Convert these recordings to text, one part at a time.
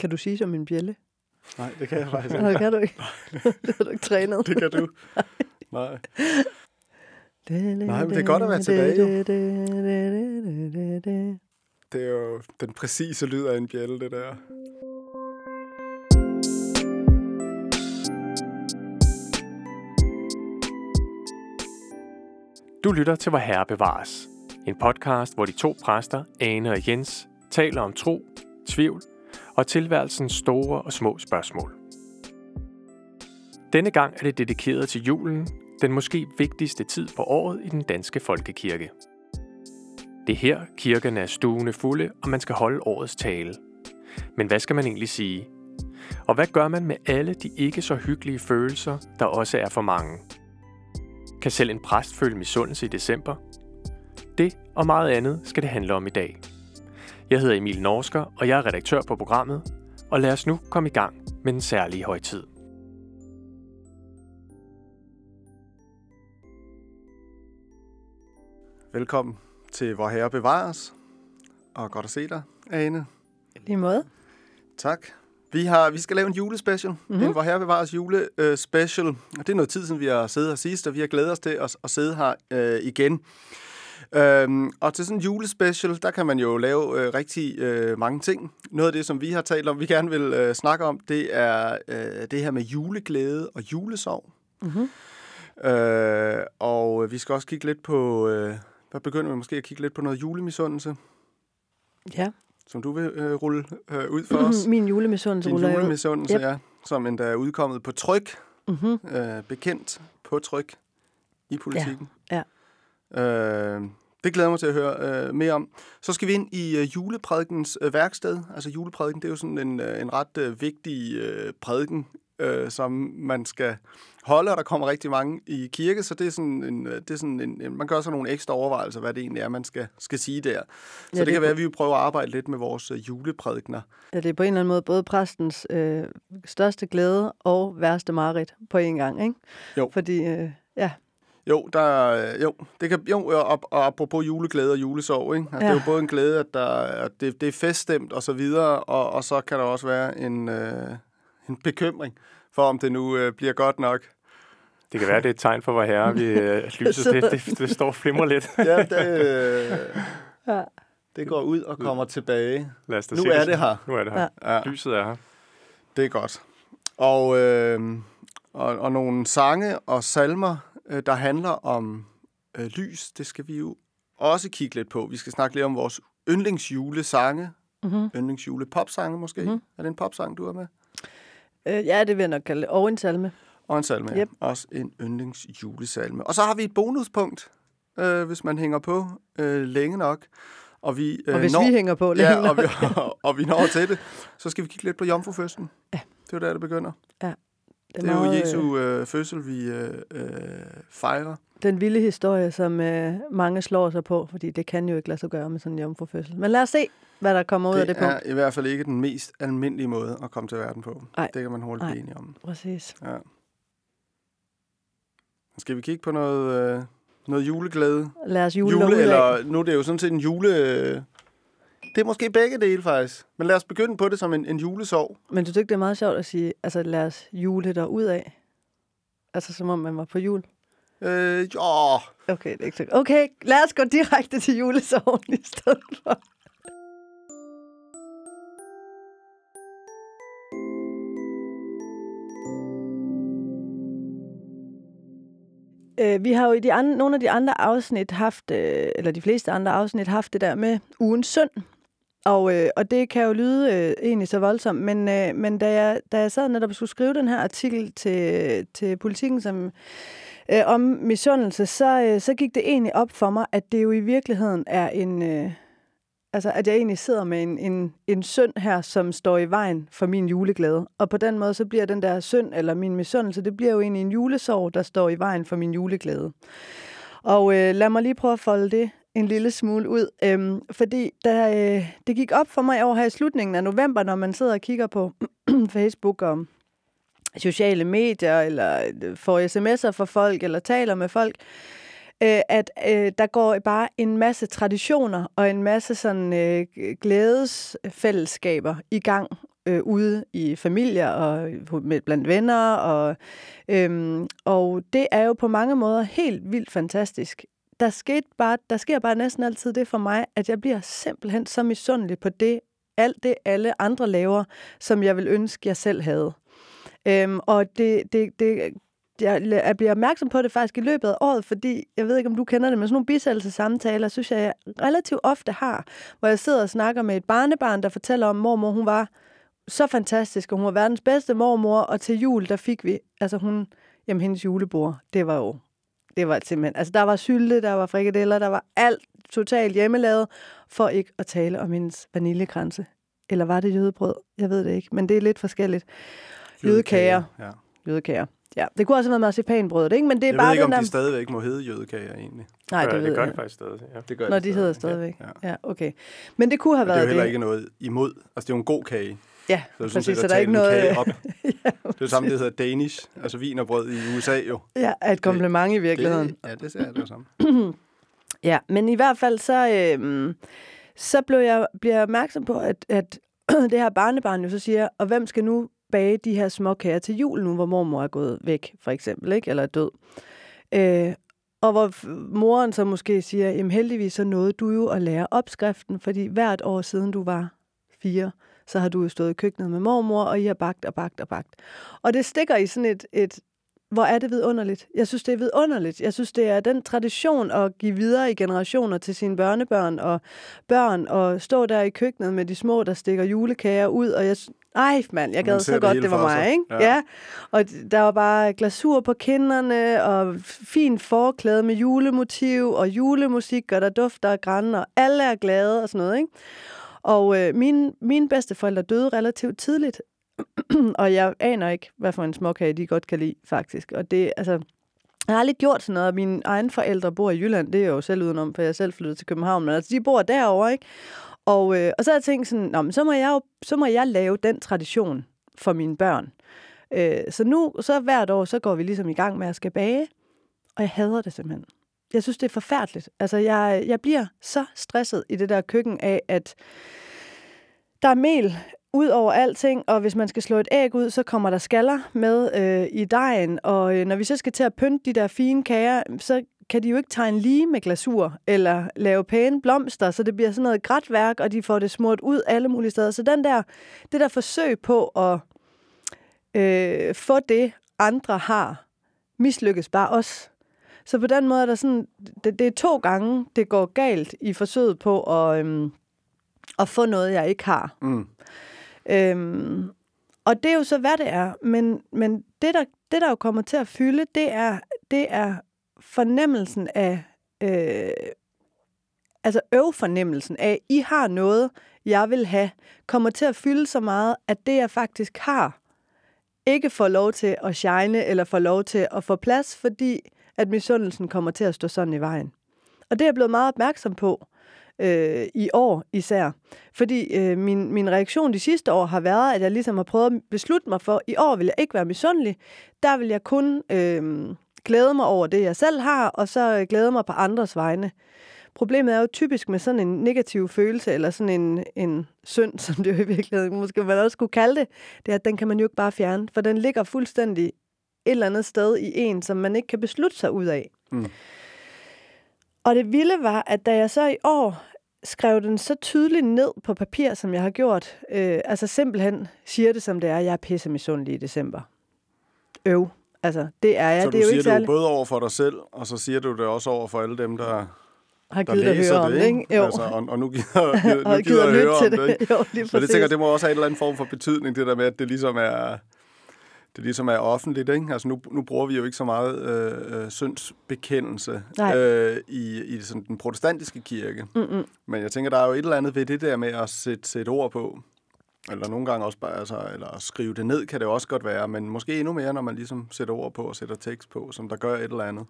Kan du sige som en bjælle? Nej, det kan jeg faktisk Nej, det ikke. kan du ikke. det har du ikke trænet. Det kan du. Nej. Nej, men det er godt at være tilbage, jo. Det er jo den præcise lyd af en bjælle, det der. Du lytter til Vor Herre bevares. En podcast, hvor de to præster, Ane og Jens, taler om tro, tvivl og tilværelsens store og små spørgsmål. Denne gang er det dedikeret til julen, den måske vigtigste tid på året i den danske folkekirke. Det er her, kirkerne er stuende fulde, og man skal holde årets tale. Men hvad skal man egentlig sige? Og hvad gør man med alle de ikke så hyggelige følelser, der også er for mange? Kan selv en præst føle misundelse i december? Det og meget andet skal det handle om i dag. Jeg hedder Emil Norsker, og jeg er redaktør på programmet, og lad os nu komme i gang med den særlige højtid. Velkommen til Vor Herre bevares. Og godt at se dig, Ane. Lige måde. Tak. Vi, har, vi skal lave en julespecial. Mm-hmm. En Vor Herre bevares julespecial. Og det er noget tid, siden vi har siddet her sidst, og vi har glædet os til at, at sidde her øh, igen. Øhm, og til sådan en julespecial, der kan man jo lave øh, rigtig øh, mange ting. Noget af det, som vi har talt om, vi gerne vil øh, snakke om, det er øh, det her med juleglæde og julesorg. Mm-hmm. Øh, og vi skal også kigge lidt på, øh, hvad begynder vi måske at kigge lidt på noget julemisundelse, Ja. som du vil øh, rulle øh, ud for os. Min julemisundelse Din ruller jo. julemisundelse, Yep. ja, som endda er udkommet på tryk, Mm-hmm. øh, bekendt på tryk i politikken. Ja, Øh, det glæder jeg mig til at høre øh, mere om. Så skal vi ind i øh, juleprædikens øh, værksted. Altså juleprædiken, det er jo sådan en, øh, en ret øh, vigtig øh, prædiken, øh, som man skal holde, og der kommer rigtig mange i kirke, så det er sådan en, øh, det er sådan en, man gør så nogle ekstra overvejelser, hvad det egentlig er, man skal, skal sige der. Så Ja, det, det kan være, at vi vil prøve at arbejde lidt med vores øh, juleprædikner. Ja, det er på en eller anden måde både præstens øh, største glæde og værste mareridt på en gang, ikke? Jo. Fordi, øh, ja, Jo, der, er- jo, det kan, jo og, og apropos juleglæde og julesorg, ikke? Altså, ja. Det er jo både en glæde, at, der, at det, det er feststemt og så videre, og, og så kan der også være en, øh, en bekymring for, om det nu øh, bliver godt nok. Det kan være, det er et tegn for Vor Herre, vi, øh, at lyset det, det, det står og flimrer lidt. Ja, det, øh, ja. det går ud og kommer tilbage. Lad os da Nu se er det her. Nu er det her. Ja, Lyset er her. det er godt. Og, øh, og, og nogle sange og salmer, øh, der handler om øh, lys, det skal vi jo også kigge lidt på. Vi skal snakke lidt om vores yndlingsjulesange, Mm-hmm. yndlingsjule popsange måske. Mm. Mhm. Er det en popsang, du er med? Øh, ja, det vil jeg nok kalde. Og en salme. Og en salme, ja. Yep. Også en yndlingsjulesalme. Og så har vi et bonuspunkt, øh, hvis man hænger på øh, længe nok. Og, vi, øh, Og hvis når, vi hænger på længe ja, og, vi, nok. og vi når til det, så skal vi kigge lidt på jomfrufødslen. Ja. Det er der, det begynder. Det Det er jo Jesu øh, fødsel, vi øh, øh, fejrer. Den vilde historie, som øh, mange slår sig på, fordi det kan jo ikke lade sig gøre med sådan en jomfrufødsel. Men lad os se, hvad der kommer ud af det Det er i hvert fald ikke den mest almindelige måde at komme til verden på. Nej. Det kan man hurtigt Nej. blive enige om. Præcis. Ja. Skal vi kigge på noget, øh, noget juleglæde? Lad os jule, jule, jule eller nu er det jo sådan set en jule... øh, Det er måske begge dele, faktisk. Men lad os begynde på det som en, en julesorg. Men du synes ikke, det er meget sjovt at sige, altså lad os jule der ud af? Altså som om man var på jul. Øh, jo, Okay, det er ikke så Okay, lad os gå direkte til julesorgen i stedet for. Øh, vi har jo i de andre, nogle af de andre afsnit haft, øh, eller de fleste andre afsnit, haft det der med ugens synd. Og, øh, og det kan jo lyde øh, egentlig så voldsomt, men, øh, men da, jeg, da jeg sad netop og skulle skrive den her artikel til, til politikken, som øh, om misundelse, så, øh, så gik det egentlig op for mig, at det jo i virkeligheden er en... Øh, altså, at jeg egentlig sidder med en, en, en synd her, som står i vejen for min juleglæde. Og på den måde, så bliver den der synd, eller min misundelse, det bliver jo egentlig en julesorg, der står i vejen for min juleglæde. Og øh, lad mig lige prøve at folde det en lille smule ud. Øhm, fordi da, øh, det gik op for mig over her i slutningen af november, når man sidder og kigger på Facebook og sociale medier, eller øh, får sms'er fra folk, eller taler med folk, øh, at øh, der går bare en masse traditioner og en masse sådan øh, glædesfællesskaber i gang øh, ude i familier og med, blandt venner. Og, øhm, og det er jo på mange måder helt vildt fantastisk. Der, skete bare, der sker bare næsten altid det for mig, at jeg bliver simpelthen så misundelig på det, alt det alle andre laver, som jeg vil ønske, jeg selv havde. Øhm, og det, det, det, jeg bliver opmærksom på det faktisk i løbet af året, fordi jeg ved ikke, om du kender det, men sådan nogle bisættelsesamtaler, synes jeg, jeg relativt ofte har, hvor jeg sidder og snakker med et barnebarn, der fortæller om, mormor, hun var så fantastisk, og hun var verdens bedste mormor, og til jul, der fik vi, altså hun, jamen hendes julebord, det var jo, det var simpelthen, altså der var sylte, der var frikadeller, der var alt totalt hjemmelavet, for ikke at tale om hendes vaniljekranse. Eller var det jødebrød? Jeg ved det ikke, men det er lidt forskelligt. Jødekager. Ja. Jødekager. Ja, det kunne også have været marcipanbrød, ikke? Men det er jeg bare ved ikke, om der... de stadigvæk må hedde jødekager, egentlig. Nej, det, ja, ved det gør jeg. det faktisk stadig. Ja. Det gør Når de, de hedder stadigvæk. Ja. ja, okay. Men det kunne have Men det er været jo heller det. ikke noget imod. Altså, det er jo en god kage. Ja, Så, det præcis. set Så der er ikke noget... Op. det er samme, det hedder Danish. Altså vin og brød i USA jo. Ja, er et kompliment i virkeligheden. Det, ja, det er det jo samme. Ja, men i hvert fald så, øh, så blev jeg, bliver jeg opmærksom på, at, at det her barnebarn jo så siger, og hvem skal nu bage de her små kager til jul nu, hvor mormor er gået væk, for eksempel, ikke? eller er død. Øh, og hvor moren så måske siger, jamen heldigvis så nåede du jo at lære opskriften, fordi hvert år siden du var fire, så har du jo stået i køkkenet med mormor, og I har bagt og bagt og bagt. Og det stikker i sådan et, et hvor er det vidunderligt. Jeg synes, det er vidunderligt. Jeg synes, det er den tradition at give videre i generationer til sine børnebørn og børn, og stå der i køkkenet med de små, der stikker julekager ud, og jeg ej, mand, jeg gad så det godt, hele det var mig, ikke? Ja. Ja. Og der var bare glasur på kinderne, og fin forklæde med julemotiv, og julemusik, og der dufter af græn, og alle er glade, og sådan noget, ikke? Og øh, mine, mine bedsteforældre døde relativt tidligt, og jeg aner ikke, hvad for en småkage de godt kan lide, faktisk. Og det, altså, jeg har aldrig gjort sådan noget, mine egne forældre bor i Jylland, det er jeg jo selv udenom, for jeg selv flyttede til København, men altså, de bor derovre, ikke? Og, øh, og så har jeg tænkt sådan, Nå, men så, må jeg jo, så må jeg lave den tradition for mine børn. Øh, så nu, så hvert år, så går vi ligesom i gang med at skal bage, og jeg hader det simpelthen. Jeg synes, det er forfærdeligt. Altså, jeg, jeg bliver så stresset i det der køkken af, at der er mel ud over alting, og hvis man skal slå et æg ud, så kommer der skaller med øh, i dejen, og øh, når vi så skal til at pynte de der fine kager, så kan de jo ikke tegne lige med glasur, eller lave pæne blomster, så det bliver sådan noget grætværk, og de får det smurt ud alle mulige steder. Så den der, det der forsøg på at øh, få det, andre har, mislykkes bare også. Så på den måde er der sådan, det, det er to gange, det går galt i forsøget på at, øhm, at få noget, jeg ikke har. Mm. Øhm, og det er jo så, hvad det er. Men, men det, der, det, der jo kommer til at fylde, det er, det er fornemmelsen af, øh, altså øvfornemmelsen af, I har noget, jeg vil have, kommer til at fylde så meget, at det, jeg faktisk har, ikke får lov til at shine, eller får lov til at få plads, fordi at misundelsen kommer til at stå sådan i vejen. Og det er jeg blevet meget opmærksom på øh, i år især. Fordi øh, min, min reaktion de sidste år har været, at jeg ligesom har prøvet at beslutte mig for, at i år vil jeg ikke være misundelig. Der vil jeg kun øh, glæde mig over det, jeg selv har, og så øh, glæde mig på andres vegne. Problemet er jo typisk med sådan en negativ følelse, eller sådan en, en synd, som det jo i virkeligheden måske man også skulle kalde det, det er, at den kan man jo ikke bare fjerne, for den ligger fuldstændig et eller andet sted i en, som man ikke kan beslutte sig ud af. Mm. Og det vilde var, at da jeg så i år skrev den så tydeligt ned på papir, som jeg har gjort, øh, altså simpelthen siger det, som det er, jeg er pisse misundelig i december. Øv. Altså, det er jeg. Så det du er jo siger ikke det særlig... både over for dig selv, og så siger du det også over for alle dem, der, har der givet at læser høre om det, det, ikke? Jo. Altså, og, og nu gider, gider, nu gider gider at at høre til om det. det. Ikke? jo, lige Så det præcis. tænker det må også have en eller anden form for betydning, det der med, at det ligesom er, det ligesom er offentligt. Ikke? Altså nu, nu bruger vi jo ikke så meget øh, øh, syndsbekendelse øh, i, i sådan den protestantiske kirke. Mm-mm. Men jeg tænker, der er jo et eller andet ved det der med at sætte, sætte ord på. Eller nogle gange også bare, altså, eller skrive det ned, kan det også godt være, men måske endnu mere, når man ligesom sætter ord på og sætter tekst på, som der gør et eller andet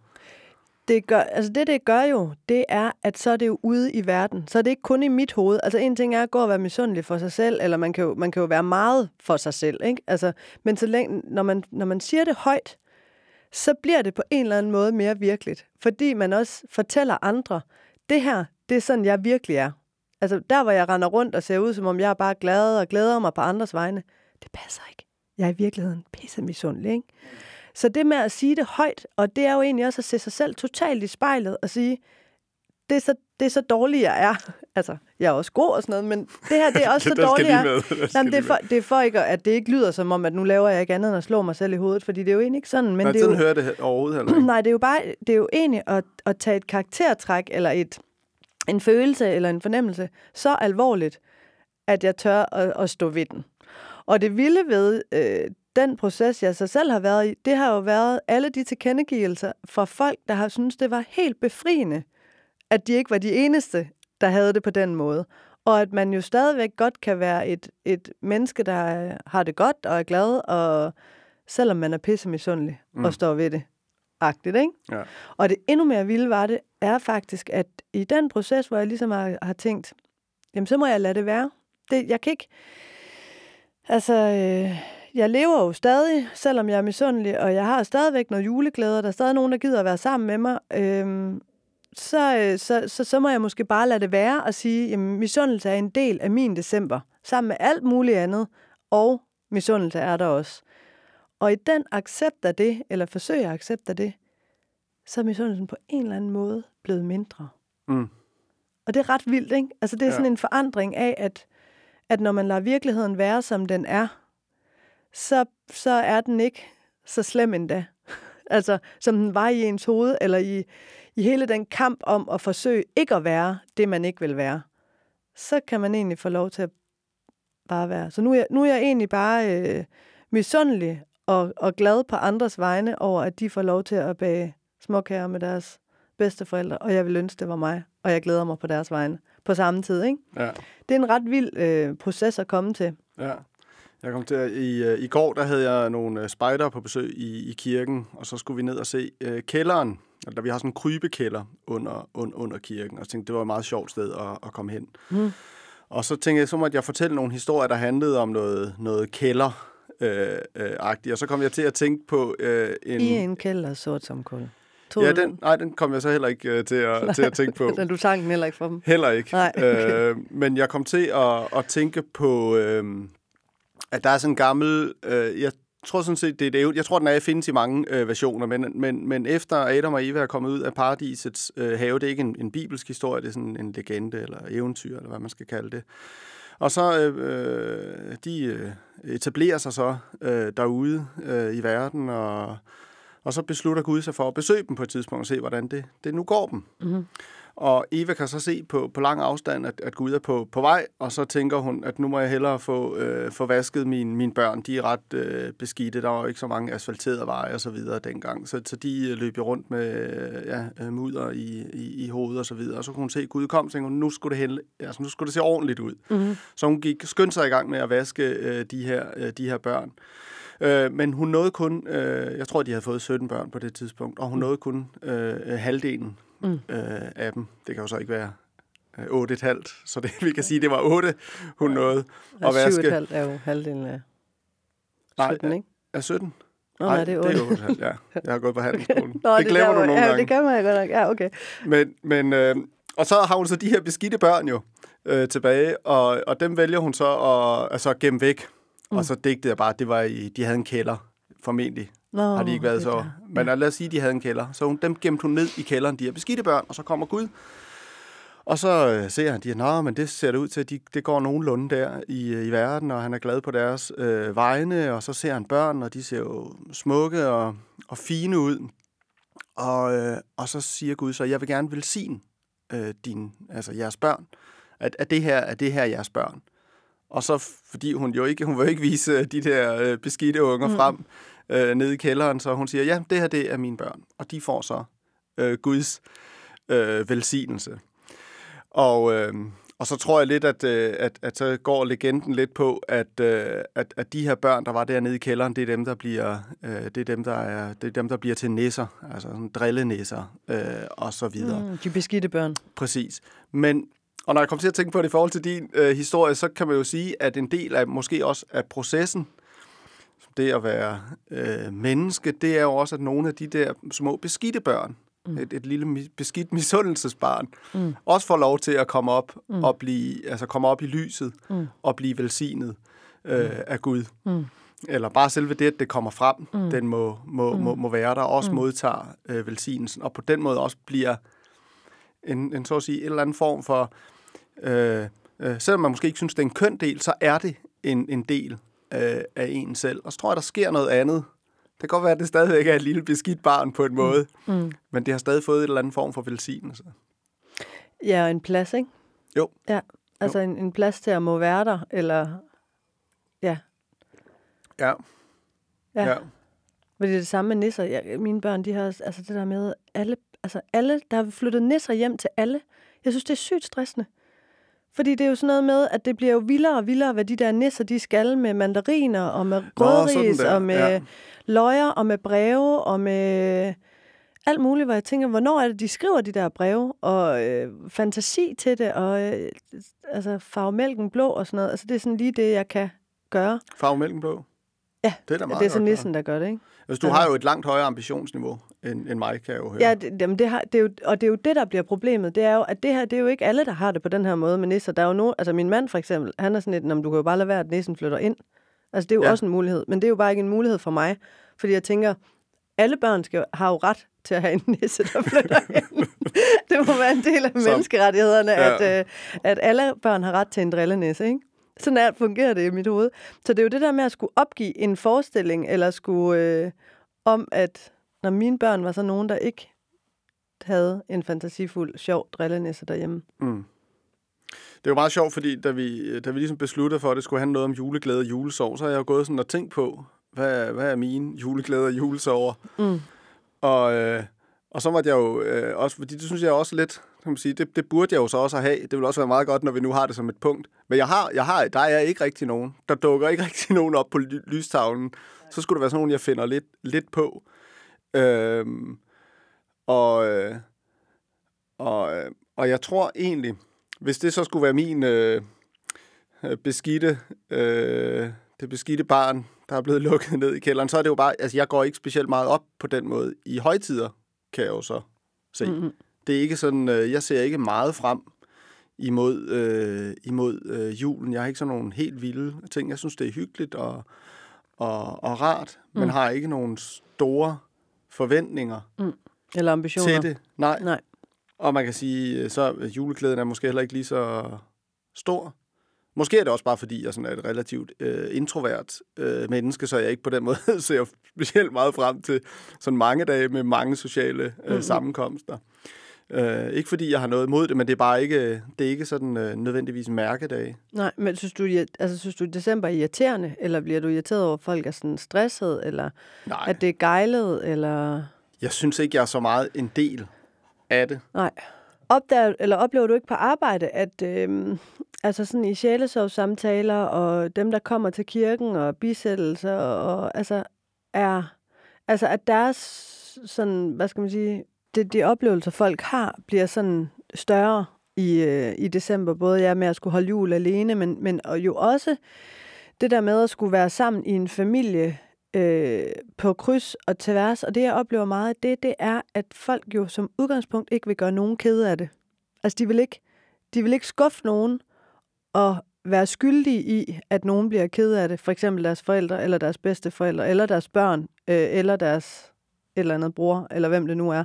det gør, altså det, det gør jo, det er, at så er det jo ude i verden. Så er det ikke kun i mit hoved. Altså en ting er at gå og være misundelig for sig selv, eller man kan jo, man kan jo være meget for sig selv, ikke? Altså, men så længe, når man, når man siger det højt, så bliver det på en eller anden måde mere virkeligt. Fordi man også fortæller andre, det her, det er sådan, jeg virkelig er. Altså, der hvor jeg render rundt og ser ud, som om jeg er bare glad og glæder mig på andres vegne, det passer ikke. Jeg er i virkeligheden pisse misundelig, ikke? Så det med at sige det højt, og det er jo egentlig også at se sig selv totalt i spejlet og sige, det er så, det er så dårligt, jeg er. Altså, jeg er også god og sådan noget, men det her, det er også så dårligt, jeg er. Jamen, det, er for, det er for ikke, at det ikke lyder som om, at nu laver jeg ikke andet end at slå mig selv i hovedet, fordi det er jo egentlig ikke sådan. Men jeg det er jo, hører det overhovedet heller ikke. Nej, det er jo bare, det er jo egentlig at, at tage et karaktertræk, eller et, en følelse, eller en fornemmelse, så alvorligt, at jeg tør at, at stå ved den. Og det vilde ved øh, den proces, jeg så selv har været i, det har jo været alle de tilkendegivelser fra folk, der har syntes, det var helt befriende, at de ikke var de eneste, der havde det på den måde. Og at man jo stadigvæk godt kan være et, et menneske, der har det godt og er glad, og selvom man er pisse misundelig mm. og står ved det. Agtigt, ikke? Ja. Og det endnu mere vilde var det, er faktisk, at i den proces, hvor jeg ligesom har, har tænkt, jamen så må jeg lade det være. Det, jeg kan ikke... Altså, øh, jeg lever jo stadig, selvom jeg er misundelig, og jeg har stadigvæk noget juleglæde, der er stadig nogen, der gider at være sammen med mig. Øhm, så, øh, så, så, så må jeg måske bare lade det være og sige, at misundelse er en del af min december, sammen med alt muligt andet, og misundelse er der også. Og i den accept af det, eller forsøg at accept af det, så er misundelsen på en eller anden måde blevet mindre. Mm. Og det er ret vildt, ikke? Altså det er ja. sådan en forandring af, at, at når man lader virkeligheden være, som den er, så, så er den ikke så slem endda. altså, som den var i ens hoved, eller i, i hele den kamp om at forsøge ikke at være det, man ikke vil være. Så kan man egentlig få lov til at bare være. Så nu er jeg, nu er jeg egentlig bare øh, misundelig og, og glad på andres vegne over, at de får lov til at bage småkager med deres bedsteforældre, og jeg vil ønske, det var mig, og jeg glæder mig på deres vegne på samme tid. Ikke? Ja. Det er en ret vild øh, proces at komme til. Ja. Jeg kom til at, i, øh, i går, der havde jeg nogle øh, spejder på besøg i, i kirken, og så skulle vi ned og se øh, kælderen. Altså, vi har sådan en krybekælder under, under, under kirken, og jeg tænkte, det var et meget sjovt sted at, at komme hen. Mm. Og så tænkte jeg, så måtte jeg fortælle nogle historier, der handlede om noget, noget kælder øh, øh, og så kom jeg til at tænke på øh, en... I en kælder sort som kul. Tog ja, den, nej, den kom jeg så heller ikke øh, til, at, til at tænke på. du sang den heller ikke for dem? Heller ikke. Nej, okay. øh, men jeg kom til at, at tænke på, øh, at der er sådan en gammel... Øh, jeg tror sådan set, det er det, jeg tror, den er findes i mange øh, versioner, men, men, men efter Adam og Eva er kommet ud af paradisets øh, have, det er ikke en, en bibelsk historie, det er sådan en legende eller eventyr, eller hvad man skal kalde det. Og så øh, øh de øh, etablerer sig så øh, derude øh, i verden, og, og så beslutter Gud sig for at besøge dem på et tidspunkt og se, hvordan det, det nu går dem. Mm-hmm. Og Eva kan så se på, på lang afstand, at, at Gud er på, på vej, og så tænker hun, at nu må jeg hellere få, øh, få vasket mine, mine børn. De er ret øh, beskidte, der var jo ikke så mange asfalterede veje og så videre dengang. Så, så de øh, løb jo rundt med ja, øh, mudder i, i, i hovedet og så videre. Og så kunne hun se, at Gud kom, og tænkte hun, nu skulle det, helle, altså, nu skulle det se ordentligt ud. Mm-hmm. Så hun gik skyndte sig i gang med at vaske øh, de, her, øh, de her børn. Øh, men hun nåede kun, øh, jeg tror, de havde fået 17 børn på det tidspunkt, og hun mm. nåede kun øh, halvdelen mm. øh, af dem. Det kan jo så ikke være øh, 8,5, så det, vi kan sige, det var 8, hun nåede ja, at vaske. 7,5 er jo halvdelen af 17, nej, ikke? Er 17? Nå, nej, det er 8. Det er 8, ja. Jeg har gået på handelsskolen. Nå, det, det glemmer du nogle ja, gange. det kan man godt nok. Ja, okay. Men, men, øh, og så har hun så de her beskidte børn jo øh, tilbage, og, og dem vælger hun så at altså, gemme væk. Mm. Og så digtede jeg bare, at det var i, de havde en kælder, formentlig. Nå, har de ikke været så. Men ja. lad os sige, at de havde en kælder. Så hun, dem gemte hun ned i kælderen, de her beskidte børn, og så kommer Gud. Og så øh, ser han, de her, men det ser det ud til, at de, det går nogenlunde der i, øh, i verden, og han er glad på deres øh, vegne, og så ser han børn, og de ser jo smukke og, og fine ud. Og, øh, og så siger Gud så, jeg vil gerne velsigne øh, din, altså jeres børn, at, at, det her, at det her er jeres børn. Og så, fordi hun jo ikke, hun vil ikke vise de der øh, beskidte unger mm. frem øh, nede i kælderen, så hun siger, ja, det her det er mine børn. Og de får så øh, Guds øh, velsignelse. Og, øh, og så tror jeg lidt, at, øh, at, at så går legenden lidt på, at, øh, at, at de her børn, der var dernede i kælderen, det er dem, der bliver, øh, det er dem, der er, det er dem, der bliver til nisser, altså sådan drillenæsser øh, og så videre. Mm, de beskidte børn. Præcis. Men og når jeg kommer til at tænke på det i forhold til din øh, historie, så kan man jo sige, at en del af måske også af processen, det at være øh, menneske, det er jo også, at nogle af de der små beskidte børn, mm. et, et lille beskidt misundelsesbarn, mm. også får lov til at komme op mm. og blive, altså komme op i lyset mm. og blive velsignet øh, mm. af Gud. Mm. Eller bare selve det, at det kommer frem, mm. den må, må, mm. må, må være der, også mm. modtager øh, velsignelsen, og på den måde også bliver en, en så at sige, en eller anden form for, øh, øh, selvom man måske ikke synes, det er en køn del, så er det en, en del øh, af en selv. Og så tror jeg, der sker noget andet. Det kan godt være, at det stadigvæk er et lille beskidt barn på en måde, mm. Mm. men det har stadig fået en eller anden form for velsignelse. Ja, og en plads, ikke? Jo. Ja, altså jo. En, en plads til at må være der, eller... Ja. Ja. Ja. ja. Men det er det samme med nisser. Ja, mine børn, de har altså det der med, alle, altså alle, der har flyttet nisser hjem til alle. Jeg synes, det er sygt stressende. Fordi det er jo sådan noget med, at det bliver jo vildere og vildere, hvad de der nisser, de skal med mandariner, og med grødris, og med ja. løjer, og med breve, og med alt muligt, hvor jeg tænker, hvornår er det, de skriver de der breve, og øh, fantasi til det, og øh, altså farve mælken blå og sådan noget. Altså det er sådan lige det, jeg kan gøre. Farve mælken blå? Ja, det er, da meget det er så nissen, der gør det, ikke? Altså, du har jo et langt højere ambitionsniveau end, end mig, kan jeg jo høre. Ja, det, jamen, det, har, det er jo, og det er jo det, der bliver problemet. Det er jo, at det her, det er jo ikke alle, der har det på den her måde med nisser. Der er jo nogen, altså min mand for eksempel, han er sådan lidt, du kan jo bare lade være, at nissen flytter ind. Altså det er jo ja. også en mulighed, men det er jo bare ikke en mulighed for mig. Fordi jeg tænker, alle børn skal, har jo ret til at have en nisse, der flytter ind. det må være en del af Som, menneskerettighederne, ja. at, øh, at alle børn har ret til en drillenisse, ikke? Sådan er, fungerer det i mit hoved. Så det er jo det der med at skulle opgive en forestilling, eller skulle øh, om, at når mine børn var så nogen, der ikke havde en fantasifuld, sjov drillenisse derhjemme. Mm. Det er jo meget sjovt, fordi da vi, da vi ligesom besluttede for, at det skulle handle noget om juleglæde og julesov, så har jeg jo gået sådan og tænkt på, hvad, hvad er mine juleglæde og julesover? Mm. Og, øh, og så måtte jeg jo øh, også, fordi det synes jeg også lidt, kan man sige, det, det burde jeg jo så også have. Det vil også være meget godt, når vi nu har det som et punkt. Men jeg har, jeg har, der er ikke rigtig nogen. Der dukker ikke rigtig nogen op på lystavlen. Så skulle det være sådan nogen, jeg finder lidt, lidt på. Øhm, og, øh, og, øh, og jeg tror egentlig, hvis det så skulle være min øh, øh beskidte, øh, det beskidte barn, der er blevet lukket ned i kælderen, så er det jo bare, altså jeg går ikke specielt meget op på den måde. I højtider kan jeg jo så se. Mm-hmm. Det er ikke sådan, øh, jeg ser ikke meget frem imod, øh, imod øh, julen. Jeg har ikke sådan nogle helt vilde ting. Jeg synes, det er hyggeligt og, og, og rart, mm. men har ikke nogen store forventninger. Mm. Eller ambitioner. Til det. Nej. Nej. Og man kan sige, så juleklæden er måske heller ikke lige så stor. Måske er det også bare, fordi jeg sådan er et relativt øh, introvert øh, menneske, så jeg ikke på den måde ser specielt meget frem til sådan mange dage med mange sociale øh, mm-hmm. sammenkomster. Øh, ikke fordi jeg har noget imod det, men det er bare ikke, det er ikke sådan øh, nødvendigvis mærkedag. Nej, men synes du, altså, synes du, december er irriterende, eller bliver du irriteret over, at folk er sådan stresset, eller Nej. at det er gejlet, eller... Jeg synes ikke, jeg er så meget en del af det. Nej. Opdager, eller oplever du ikke på arbejde, at øh, altså sådan i sjælesovssamtaler, og dem, der kommer til kirken, og bisættelser, og, og altså er, altså at deres sådan, hvad skal man sige, det, de oplevelser, folk har, bliver sådan større i, øh, i december. Både jeg med at skulle holde jul alene, men, men og jo også det der med at skulle være sammen i en familie øh, på kryds og tværs. Og det, jeg oplever meget det, det er, at folk jo som udgangspunkt ikke vil gøre nogen kede af det. Altså, de vil ikke, de vil ikke skuffe nogen og være skyldige i, at nogen bliver ked af det. For eksempel deres forældre, eller deres bedsteforældre, eller deres børn, øh, eller deres eller andet bror, eller hvem det nu er.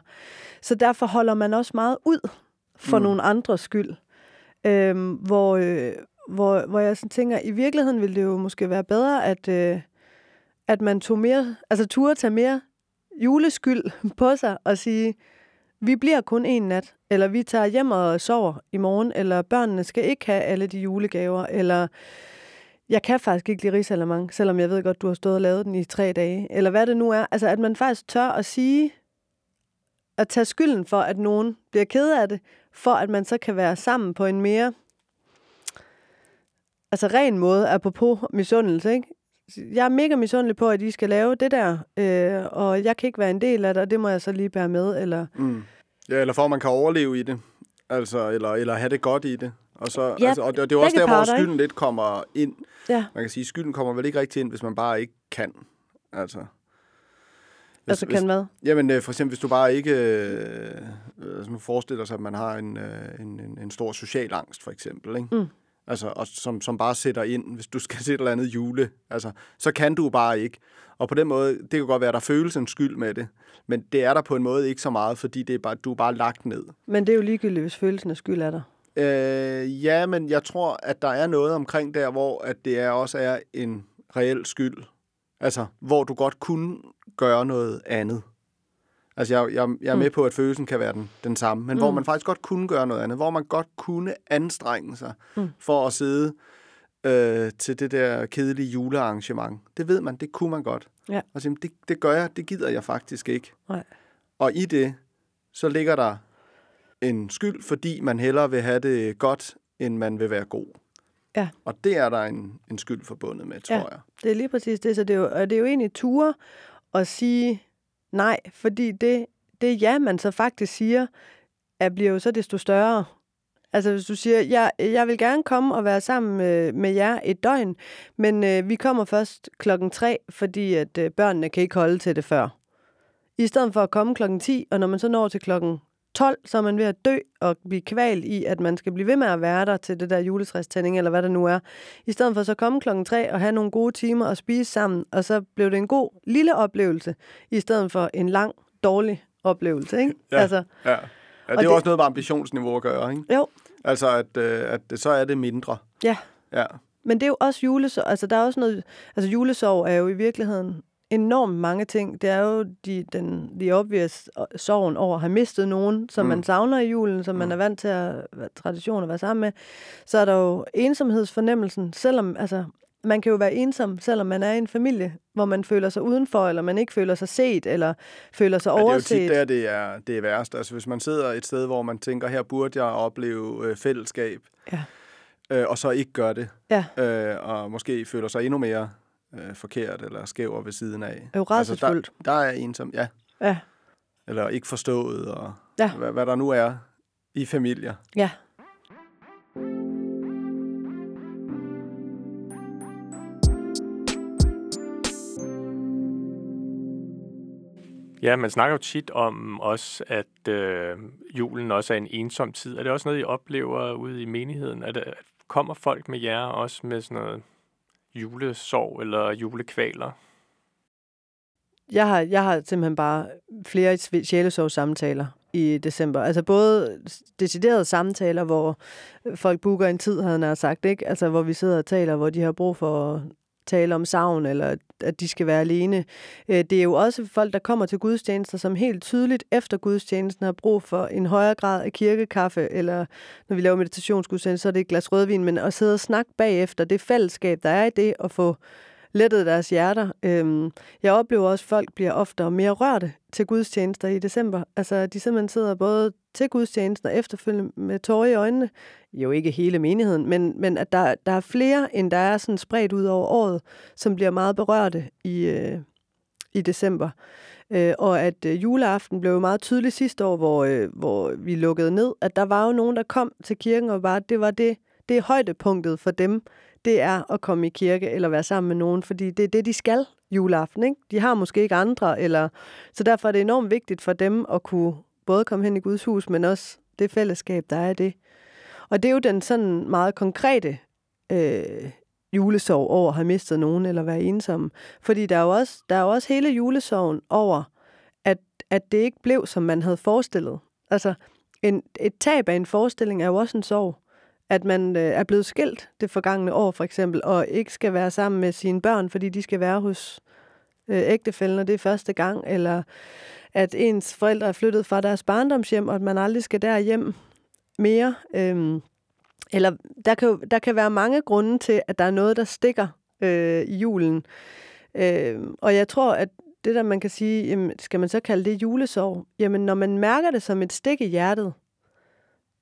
Så derfor holder man også meget ud for mm. nogle andres skyld. Øhm, hvor, øh, hvor, hvor jeg sådan tænker, i virkeligheden ville det jo måske være bedre, at, øh, at man tog mere, altså turde tage mere juleskyld på sig og sige, vi bliver kun en nat, eller vi tager hjem og sover i morgen, eller børnene skal ikke have alle de julegaver, eller jeg kan faktisk ikke lide risalamang, selvom jeg ved godt, du har stået og lavet den i tre dage. Eller hvad det nu er. Altså, at man faktisk tør at sige, at tage skylden for, at nogen bliver ked af det, for at man så kan være sammen på en mere altså ren måde, apropos misundelse, ikke? Jeg er mega misundelig på, at I skal lave det der, øh, og jeg kan ikke være en del af det, og det må jeg så lige bære med, eller... Mm. Ja, eller for at man kan overleve i det, altså, eller, eller have det godt i det. Og, så, ja, altså, og det, det er også der, parter, hvor skylden ikke? lidt kommer ind. Ja. Man kan sige, at skylden kommer vel ikke rigtig ind, hvis man bare ikke kan. Altså. Hvis, altså kan hvad? Jamen øh, for eksempel, hvis du bare ikke... Øh, altså nu forestiller sig, at man har en, øh, en, en, en stor social angst, for eksempel, ikke? Mm. Altså, og som, som bare sætter ind, hvis du skal se et eller andet jule. Altså, så kan du bare ikke. Og på den måde, det kan godt være, at der føles en skyld med det. Men det er der på en måde ikke så meget, fordi det er bare, du er bare lagt ned. Men det er jo ligegyldigt, hvis følelsen af skyld er der. Øh, ja, men jeg tror, at der er noget omkring der, hvor at det er, også er en reel skyld. Altså, hvor du godt kunne gøre noget andet. Altså, jeg, jeg, jeg er med på, at følelsen kan være den, den samme, men mm. hvor man faktisk godt kunne gøre noget andet. Hvor man godt kunne anstrenge sig mm. for at sidde øh, til det der kedelige julearrangement. Det ved man, det kunne man godt. Ja. Og sige, det, det gør jeg, det gider jeg faktisk ikke. Nej. Og i det, så ligger der en skyld, fordi man hellere vil have det godt, end man vil være god. Ja. Og det er der en, en skyld forbundet med, tror Ja. jeg. Det er lige præcis det, så det er jo, og det er jo egentlig ture at sige nej, fordi det, det ja, man så faktisk siger, er, bliver jo så desto større. Altså hvis du siger, jeg, jeg vil gerne komme og være sammen med, med jer et døgn, men øh, vi kommer først klokken tre, fordi at øh, børnene kan ikke holde til det før. I stedet for at komme klokken 10, og når man så når til klokken 12, så er man ved at dø og blive kvalt i, at man skal blive ved med at være der til det der juletræstænding, eller hvad det nu er. I stedet for så komme klokken 3 og have nogle gode timer og spise sammen, og så blev det en god lille oplevelse, i stedet for en lang, dårlig oplevelse, ikke? Ja. Altså, Ja. ja det er det- det... også noget med ambitionsniveau at gøre, ikke? jo, Altså, at, øh, at så er det mindre. ja. Ja. Men det er jo også julesorg. Altså, der er også noget... Altså, julesorg er jo i virkeligheden enormt mange ting. Det er jo de, den, de obvious sorgen over at have mistet nogen, som mm. man savner i julen, som man er vant til at tradition at være sammen med. Så er der jo ensomhedsfornemmelsen, selvom... Altså, man kan jo være ensom, selvom man er i en familie, hvor man føler sig udenfor, eller man ikke føler sig set, eller føler sig Ja, det er jo overset. tit der, det er, det er værst. Altså, hvis man sidder et sted, hvor man tænker, her burde jeg opleve øh, fællesskab, Ja. øh, og så ikke gør det, Ja, øh, og måske føler sig endnu mere øh, forkert eller skæver ved siden af. er jo rædselsfuldt. der, der er ensom, ja. Ja, Eller ikke forstået, og Ja. hvad, hvad der nu er i familier. ja. Ja, man snakker jo tit om også, at øh, julen også er en ensom tid. Er det også noget, I oplever ude i menigheden? Er det, kommer folk med jer også med sådan noget julesorg eller julekvaler? Jeg har, jeg har simpelthen bare flere sjælesorgssamtaler i december. Altså både deciderede samtaler, hvor folk booker en tid, havde han sagt, ikke? Altså hvor vi sidder og taler, hvor de har brug for at tale om savn, eller at de skal være alene. Øh, det er jo også folk, der kommer til gudstjenester, som helt tydeligt efter gudstjenesten har brug for en højere grad af kirkekaffe, eller når vi laver meditationsgudstjenester, så er det et glas rødvin, men at sidde og snakke bagefter, det fællesskab, der er i det, at få lettet deres hjerter. Øhm, jeg oplever også, at folk bliver oftere mere rørte til gudstjenester i december. Altså, de simpelthen sidder både til gudstjenesten og efterfølgende med tårer i øjnene. Jo ikke hele menigheden, men, men at der, der er flere, end der er sådan spredt ud over året, som bliver meget berørte i, øh, i december. Øh, og at øh, juleaften blev jo meget tydelig sidste år, hvor, øh, hvor vi lukkede ned, at der var jo nogen, der kom til kirken og bare, det var det, det er højdepunktet for dem, det er at komme i kirke eller være sammen med nogen, fordi det er det, de skal juleaften. Ikke? De har måske ikke andre, eller så derfor er det enormt vigtigt for dem at kunne både komme hen i Guds hus, men også det fællesskab, der er i det. Og det er jo den sådan meget konkrete øh, julesorg over at have mistet nogen eller være ensom. Fordi der er jo også, der er jo også hele julesorgen over, at, at det ikke blev, som man havde forestillet. Altså, en, et tab af en forestilling er jo også en sorg. At man øh, er blevet skilt det forgangne år, for eksempel, og ikke skal være sammen med sine børn, fordi de skal være hos øh, ægtefælden, og det er første gang, eller at ens forældre er flyttet fra deres barndomshjem, og at man aldrig skal derhjem mere. Øhm, eller der kan, der kan være mange grunde til, at der er noget, der stikker øh, i julen. Øh, og jeg tror, at det der, man kan sige, jamen, skal man så kalde det julesorg? Jamen, når man mærker det som et stik i hjertet,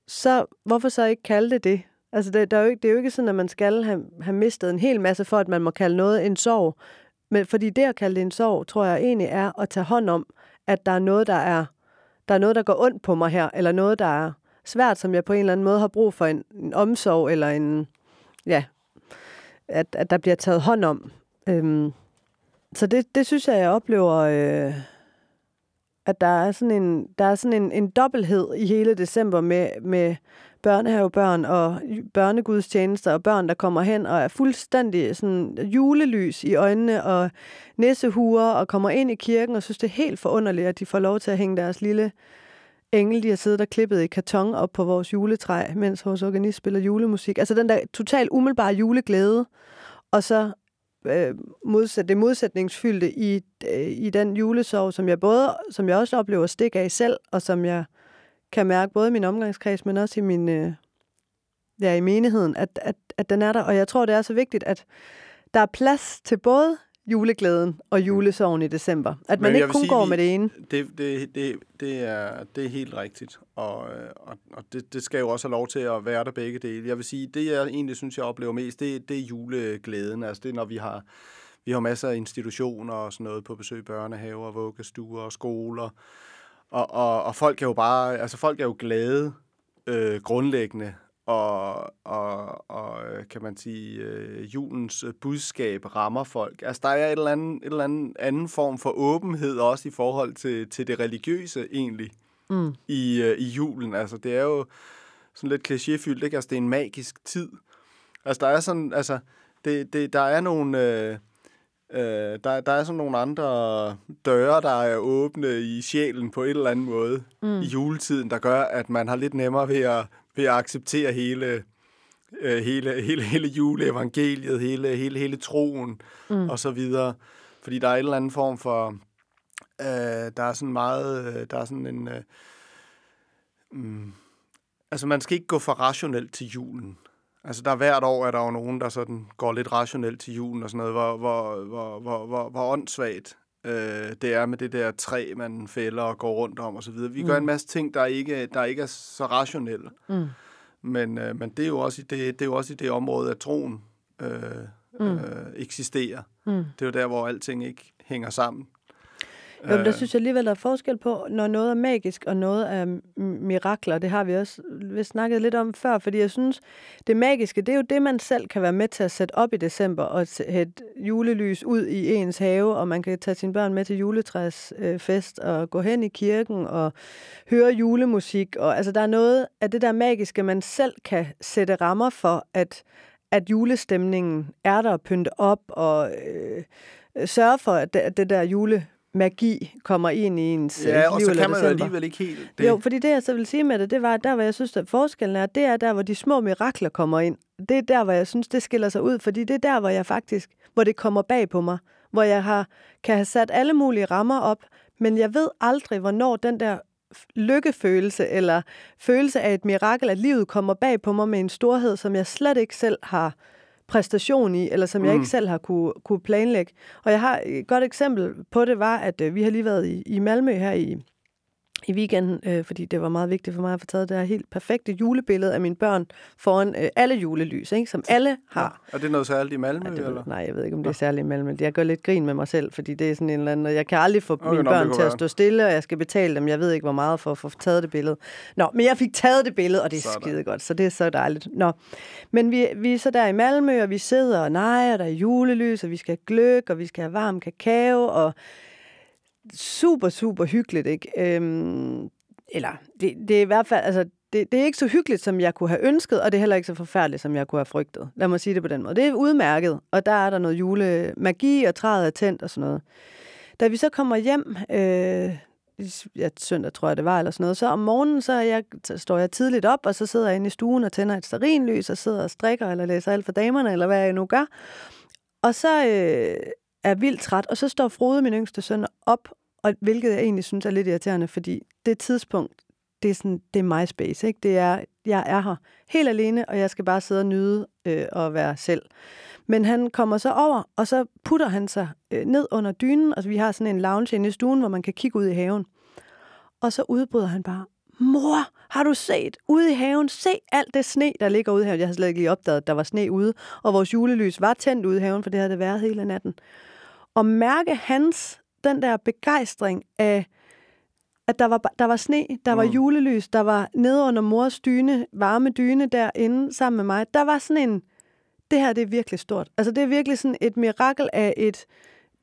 så hvorfor så ikke kalde det det? Altså, det, der er jo ikke, det er jo ikke sådan, at man skal have, have mistet en hel masse, for at man må kalde noget en sorg. Men fordi det at kalde det en sorg, tror jeg egentlig er at tage hånd om, at der er noget, der er, der er noget, der går ondt på mig her, eller noget, der er svært, som jeg på en eller anden måde har brug for en, en omsorg, eller en, ja, at, at der bliver taget hånd om. Øhm, så det, det synes jeg, jeg oplever, øh, at der er sådan en, der er sådan en, en dobbelthed i hele december med, med børnehavebørn og børnegudstjenester og børn, der kommer hen og er fuldstændig sådan julelys i øjnene og nissehuer og kommer ind i kirken og synes, det er helt forunderligt, at de får lov til at hænge deres lille engel, de har siddet og klippet i karton op på vores juletræ, mens vores organist spiller julemusik. Altså den der totalt umiddelbare juleglæde, og så øh, modsat, det modsætningsfyldte i, øh, i den julesorg, som jeg både, som jeg også oplever stik af selv, og som jeg kan mærke både i min omgangskreds, men også i min, øh, ja, i menigheden, at, at, at den er der. Og jeg tror, det er så vigtigt, at der er plads til både juleglæden og julesorgen i december. At man ikke kun sige, går med det ene. Det, det, det, det, er, det er helt rigtigt, og, og, og det, det skal jo også have lov til at være der begge dele. Jeg vil sige, det jeg egentlig synes, jeg oplever mest, det, det er juleglæden. Altså det er, når vi har, vi har masser af institutioner og sådan noget på besøg, børnehaver, vuggestuer og skoler, og, og, og folk er jo bare, altså folk er jo glade øh, grundlæggende og, og, og kan man sige, øh, julens budskab rammer folk. Altså, der er et eller andet, et eller andet anden form for åbenhed også i forhold til, til det religiøse egentlig mm. i, øh, i julen. Altså, det er jo sådan lidt klichéfyldt, ikke? Altså, det er en magisk tid. Altså, der er sådan, altså, det, det, der er nogle... Øh, Øh, der, der er sådan nogle andre døre, der er åbne i sjælen på et eller andet måde mm. i juletiden, der gør, at man har lidt nemmere ved at, ved at acceptere hele, øh, hele, hele, hele juleevangeliet, hele, hele, hele troen mm. og så videre. Fordi der er en eller anden form for... Øh, der er sådan meget... Øh, der er sådan en... Øh, mm, altså, man skal ikke gå for rationelt til julen. Altså, der er hvert år, er der jo nogen, der sådan går lidt rationelt til julen og sådan noget, hvor, hvor, hvor, hvor, hvor, hvor åndssvagt øh, det er med det der træ, man fælder og går rundt om og så videre. Vi mm. gør en masse ting, der ikke, der ikke er så rationelle. Mm. Men, øh, men det, er jo også i det, det er jo også i det område, at troen øh, mm. øh, eksisterer. Mm. Det er jo der, hvor alting ikke hænger sammen. Jo, men der øh. synes jeg alligevel, der er forskel på, når noget er magisk og noget er mirakler. Det har vi også vi snakket lidt om før, fordi jeg synes, det magiske, det er jo det, man selv kan være med til at sætte op i december og sætte julelys ud i ens have, og man kan tage sine børn med til juletræsfest og gå hen i kirken og høre julemusik. Og, altså, der er noget af det der magiske, man selv kan sætte rammer for, at, at julestemningen er der pynte op og øh, sørge for, at det, at det der jule magi kommer ind i ens ja, liv og så kan man jo alligevel ikke helt det. Jo, fordi det, jeg så vil sige med det, det var, der hvor jeg synes, at forskellen er, det er der, hvor de små mirakler kommer ind. Det er der, hvor jeg synes, det skiller sig ud, fordi det er der, hvor jeg faktisk, hvor det kommer bag på mig, hvor jeg har, kan have sat alle mulige rammer op, men jeg ved aldrig, hvornår den der lykkefølelse eller følelse af et mirakel, at livet kommer bag på mig med en storhed, som jeg slet ikke selv har præstation i, eller som mm. jeg ikke mm. selv har kunne, kunne planlægge. Og jeg har et godt eksempel på det, var, at øh, vi har lige været i, i Malmø her i, i weekenden, øh, fordi det var meget vigtigt for mig at få taget det her helt perfekte julebillede af mine børn foran øh, alle julelys, ikke? som alle har. Ja. Er det noget særligt i Malmø? Ja, det, eller? Nej, jeg ved ikke, om det er særligt i Malmø. Jeg gør lidt grin med mig selv, fordi det er sådan en eller anden... Jeg kan aldrig få okay, mine børn til at stå stille, og jeg skal betale dem. Jeg ved ikke, hvor meget for at få taget det billede. Nå, men jeg fik taget det billede, og det er Sådan. skide godt, så det er så dejligt. Nå, men vi, vi er så der i Malmø, og vi sidder og nej, og der er julelys, og vi skal have gløk, og vi skal have varm kakao, og super, super hyggeligt, ikke? Øhm, eller, det, det er i hvert fald, altså, det, det er ikke så hyggeligt, som jeg kunne have ønsket, og det er heller ikke så forfærdeligt, som jeg kunne have frygtet. Lad mig sige det på den måde. Det er udmærket, og der er der noget julemagi, og træet er tændt og sådan noget. Da vi så kommer hjem, øh, ja, søndag tror jeg det var, eller sådan noget, så om morgenen, så, jeg, så står jeg tidligt op, og så sidder jeg inde i stuen og tænder et sterinlys, og sidder og strikker, eller læser alt for damerne, eller hvad jeg nu gør. Og så øh, er vildt træt, og så står Frode, min yngste søn, op, og hvilket jeg egentlig synes er lidt irriterende, fordi det tidspunkt, det er, sådan, det er my space, ikke? Det er, jeg er her helt alene, og jeg skal bare sidde og nyde øh, og være selv. Men han kommer så over, og så putter han sig øh, ned under dynen, og vi har sådan en lounge inde i stuen, hvor man kan kigge ud i haven. Og så udbryder han bare, mor, har du set ude i haven? Se alt det sne, der ligger ude i haven. Jeg har slet ikke lige opdaget, at der var sne ude, og vores julelys var tændt ude i haven, for det havde det været hele natten. Og mærke hans, den der begejstring af, at der var, der var sne, der var mm. julelys, der var nede under mors dyne, varme dyne derinde sammen med mig. Der var sådan en, det her det er virkelig stort. Altså det er virkelig sådan et mirakel af et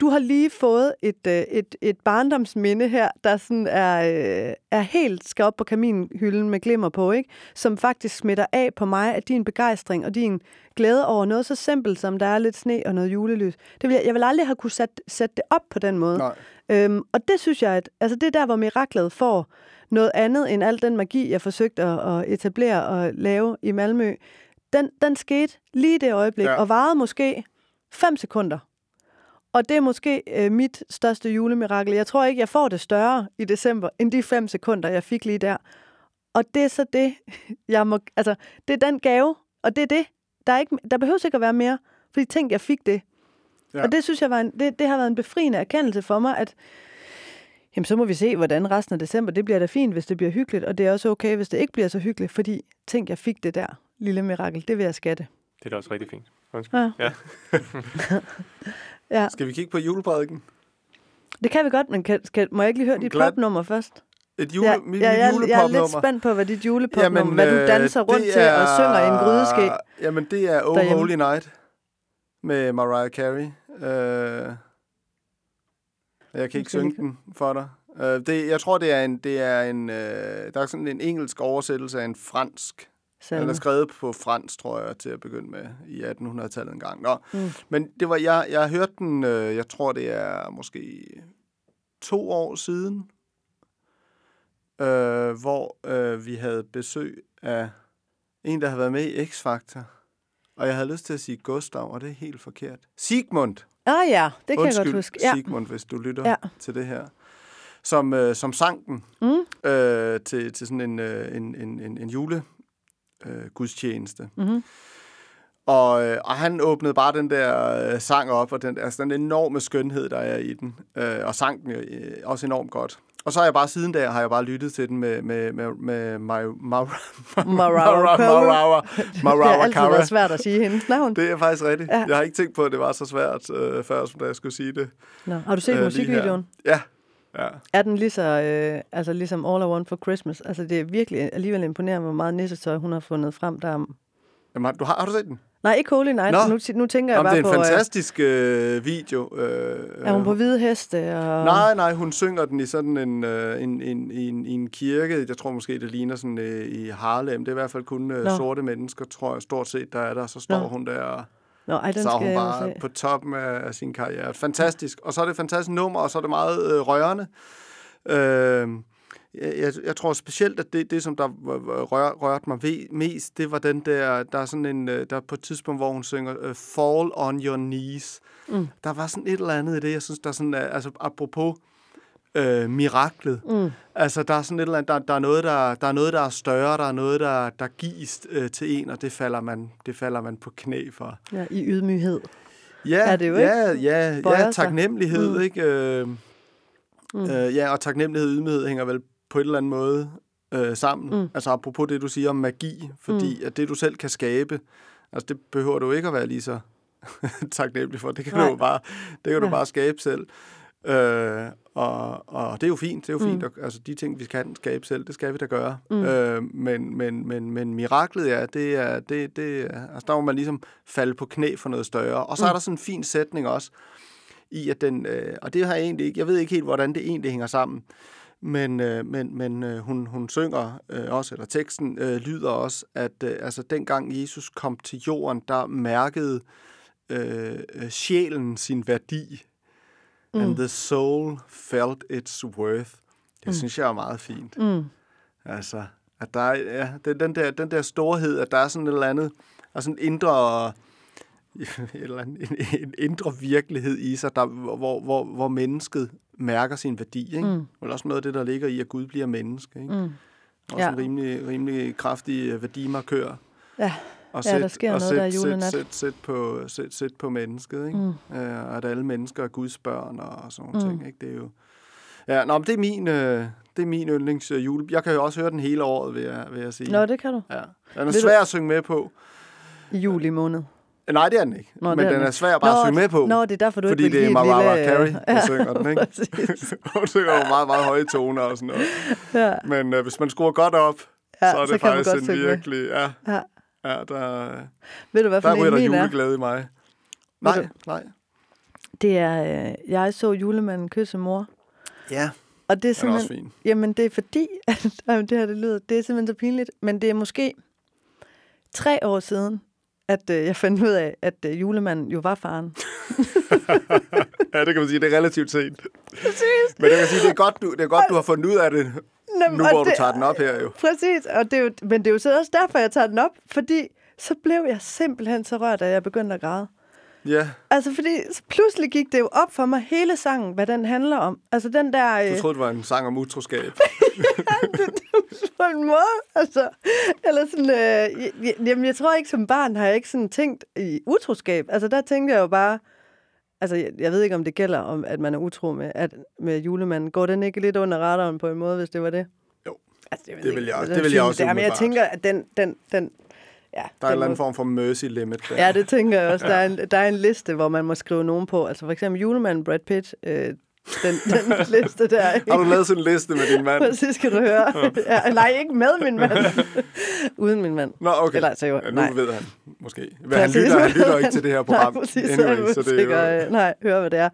du har lige fået et, øh, et, et barndomsminde her, der sådan er, øh, er helt skal op på kaminhylden med glimmer på, ikke? som faktisk smitter af på mig af din begejstring og din glæde over noget så simpelt, som der er lidt sne og noget julelys. Det vil jeg, jeg vil aldrig have kunne sætte, sætte det op på den måde. Nej. Øhm, og det synes jeg, at altså det er der, hvor miraklet får noget andet end al den magi, jeg forsøgte at, at etablere og lave i Malmø. Den, den skete lige det øjeblik, ja. og varede måske 5 sekunder. Og det er måske øh, mit største julemirakel. Jeg tror ikke, jeg får det større i december, end de 5 sekunder, jeg fik lige der. Og det er så det, jeg må... Altså, det er den gave, og det er det. Der, er ikke, der behøver ikke at være mere, fordi tænk, jeg fik det. Ja. Og det synes jeg var en, det, det har været en befriende erkendelse for mig, at jamen, så må vi se, hvordan resten af december, det bliver da fint, hvis det bliver hyggeligt, og det er også okay, hvis det ikke bliver så hyggeligt, fordi tænk, jeg fik det der lille mirakel, det vil jeg skatte. Det er da også rigtig fint. Undskyld. Ja. Ja. Ja, Skal vi kigge på juleprædiken? det kan vi godt, men kan, skal, må jeg ikke lige høre dit Glad- popnummer først? Et jule, ja, mit, ja, jeg, er- jeg er lidt spændt på, hvad dit julepopnummer, hvad du danser rundt til og synger i en grydeske. Jamen, det er Oh derhjemme. Holy Night med Mariah Carey. Uh, jeg kan ikke synge den for dig. Uh, det, jeg tror, det er en, det er en, uh, der er sådan en engelsk oversættelse af en fransk. Den er skrevet på fransk, tror jeg, til at begynde med i 1800-tallet en gang. Nå, Mm. men det var, jeg, jeg har hørt den, øh, jeg tror, det er måske to år siden, øh, hvor øh, vi havde besøg af en, der havde været med i X-Factor. Og jeg havde lyst til at sige Gustav, og det er helt forkert. Sigmund. Ah ja, det kan Undskyld, jeg godt huske. Ja. Sigmund, hvis du lytter Ja. til det her. Som, øh, som sang den Mm. øh, til, til sådan en, øh, en, en, en, en jule øh, gudstjeneste. Mm-hmm. Og, øh, og han åbnede bare den der øh, sang op, og den, altså den enorme skønhed, der er i den. Øh, og sang den jo øh, også enormt godt. Og så har jeg bare siden der, har jeg bare lyttet til den med, med, med, med Mar- Marawa Marawa Det har altid svært at sige hendes navn. Det er faktisk rigtigt. Ja. Jeg har ikke tænkt på, at det var så svært øh, før, som da jeg skulle sige det. Nå, har du set Øh, musikvideoen? Ja. Ja. Er den lige så, øh, altså ligesom All I Want for Christmas? Altså det er virkelig alligevel imponerende, hvor meget nissetøj hun har fundet frem der. Jamen, har, du, har, har du set den? Nej, ikke Holy Night. Nå. Nu, nu tænker jeg Jamen, bare det er en på, øh, fantastisk øh, video. Øh, er hun på hvide heste? Og... Nej, nej, hun synger den i sådan en, øh, en, en, en, en kirke. Jeg tror måske, det ligner sådan øh, i Harlem. Det er i hvert fald kun øh, sorte mennesker, tror jeg, stort set, der er der. Så står Nå. hun der, Nå, ej, den så skal hun jeg bare se. på toppen af, sin karriere. Fantastisk. Og så er det et fantastisk nummer, og så er det meget øh, rørende. Øh, jeg, jeg, jeg tror specielt, at det, det som der rør, rørte mig ved, mest, det var den der, der er sådan en, øh, der er på et tidspunkt, hvor hun synger uh, Fall on your knees. Mm. Der var sådan et eller andet i det, jeg synes, der er sådan, øh, altså apropos øh, miraklet. Mm. Altså, der er sådan et eller andet, der, der, er noget, der, der er noget, der er større, der er noget, der, der gives øh, til en, og det falder man, det falder man på knæ for. Ja, i ydmyghed. Ja, Er det jo ja, ja, Bøjer ja, taknemmelighed, Mm. ikke? Øh, Mm. øh, ja, og taknemmelighed og ydmyghed hænger vel på en eller anden måde øh, sammen. Mm. Altså apropos det, du siger om magi, fordi mm. at det, du selv kan skabe, altså det behøver du ikke at være lige så taknemmelig for. Det kan Nej. du bare, det kan du Ja. bare skabe selv. Øh, og, og det er jo fint, det er jo Mm. fint. Og, altså de ting, vi kan skabe selv, det skal vi da gøre. Mm. Øh, men, men, men, men miraklet, ja, det er, det, det altså der må man ligesom falde på knæ for noget større. Og så Mm. er der sådan en fin sætning også, i at den, øh, og det har jeg egentlig ikke, jeg ved ikke helt, hvordan det egentlig hænger sammen, men, øh, men, men øh, hun, hun synger øh, også, eller teksten øh, lyder også, at øh, altså dengang Jesus kom til jorden, der mærkede øh, øh, sjælen sin værdi, mm. and the soul felt its worth. Det mm. synes jeg er meget fint. Mm. Altså, at der er, ja, det er den der, den der storhed, at der er sådan et eller andet, og sådan en indre, eller en, en indre virkelighed i sig, der, hvor, hvor, hvor mennesket mærker sin værdi. Ikke? Mm. Og også noget af det, der ligger i, at Gud bliver menneske. Ikke? Mm. Også Ja. en rimelig, rimelig kraftig øh, værdimarkør. Ja. Og Ja, der sker og noget der i julenat. Sæt, sæt, sæt, på, sæt, sæt på mennesket. Ikke? Mm. Øh, og at alle mennesker er Guds børn og sådan Mm. ting. Ikke? Det er jo... Ja, nå, men det er min, øh, det er min yndlings øh, jule. Jeg kan jo også høre den hele året, vil jeg, vil jeg sige. Nå, det kan du. Ja. Den er Vil du- svær at synge med på. I juli måned. Nej, det er den ikke. Nå, Nå, det men den den er svær bare at synge med på. Nå, det er derfor, du fordi ikke det vil er Mariah lille... Carey, der Ja, synger den, ikke? Hun synger jo meget, meget høje toner og sådan noget. Ja. Men øh, hvis man skruer godt op, Ja, så er så det man faktisk en med. virkelig... Ja, Ja. Ja der, Ved du, hvad for der ryger der er? juleglæde i mig. Nej, nej. Det er, øh, jeg så julemanden kysse mor. Ja, Og det er er også simpelthen, fin. jamen det er fordi, at jamen, det her det lyder, det er simpelthen så pinligt, men det er måske tre år siden, at øh, jeg fandt ud af, at øh, julemanden jo var faren. Ja, det kan man sige, det er relativt sent. Men det kan sige, det er godt, du, det er godt, du har fundet ud af det, Jamen, nu hvor du det- tager den op her jo. Præcis, og det er jo, men det er jo så også derfor, jeg tager den op, fordi så blev jeg simpelthen så rørt, at jeg begyndte at græde. Ja, Altså, fordi pludselig gik det jo op for mig, hele sangen, hvad den handler om. Altså, den der... du Øh, troede, det var en sang om utroskab. på en måde, altså. Eller sådan... Øh, j- j- jamen, jeg tror ikke, som barn har jeg ikke sådan tænkt i utroskab. Altså, der tænkte jeg jo bare... Altså, jeg, jeg ved ikke, om det gælder, om at man er utro med, at, med julemanden. Går den ikke lidt under radaren på en måde, hvis det var det? Jo. Altså, jeg ved Det vil ikke, jeg- hvordan det vil jeg også det er, Men jeg tænker, at den... den, den ja, Der er den en eller anden form for mercy limit der. Ja, det tænker jeg også. Der er, en, der er en liste, hvor man må skrive nogen på. Altså for eksempel julemanden Brad Pitt. Øh, den, den liste der. Har du lavet sådan en liste med din mand? Præcis, skal du høre. ja, nej, ikke med min mand. Uden min mand. Nå, okay. Eller, altså, jo, ja, nu nej. ved han måske. Men han lytter, han lytter ikke til det her program. nej, præcis, så, anyway, så det er jo... øh, nej, hør hvad det er.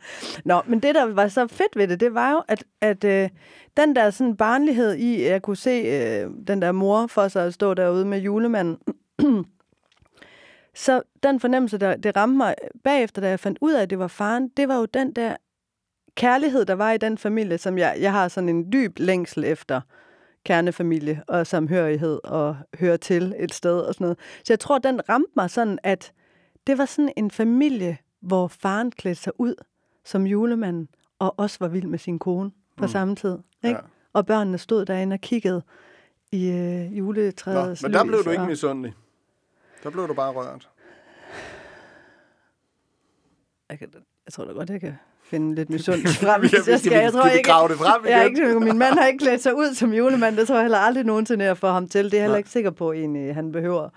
Nå, men det, der var så fedt ved det, det var jo, at, at øh, den der sådan barnlighed i, at jeg kunne se øh, den der mor for sig at stå derude med julemanden, så den fornemmelse, der det ramte mig bagefter, da jeg fandt ud af, at det var faren, det var jo den der kærlighed, der var i den familie, som jeg, jeg har sådan en dyb længsel efter kernefamilie og samhørighed og høre til et sted og sådan noget. Så jeg tror, den ramte mig sådan, at det var sådan en familie, hvor faren klædte sig ud som julemanden, og også var vild med sin kone på mm. samme tid. Ikke? Ja. Og børnene stod derinde og kiggede i øh, Nå, juletræets men der blev du ikke og- misundelig. Der blev du bare rørt. jeg, kan, jeg tror da godt, jeg kan finde lidt misundelse frem. Vi- hvis vi jeg skal- Jeg tror ikke, grave det frem jeg igen? ikke, min mand har ikke klædt sig ud som julemand. Det tror jeg heller aldrig nogensinde, jeg får ham til. Det er jeg heller ikke sikker på, egentlig, han behøver.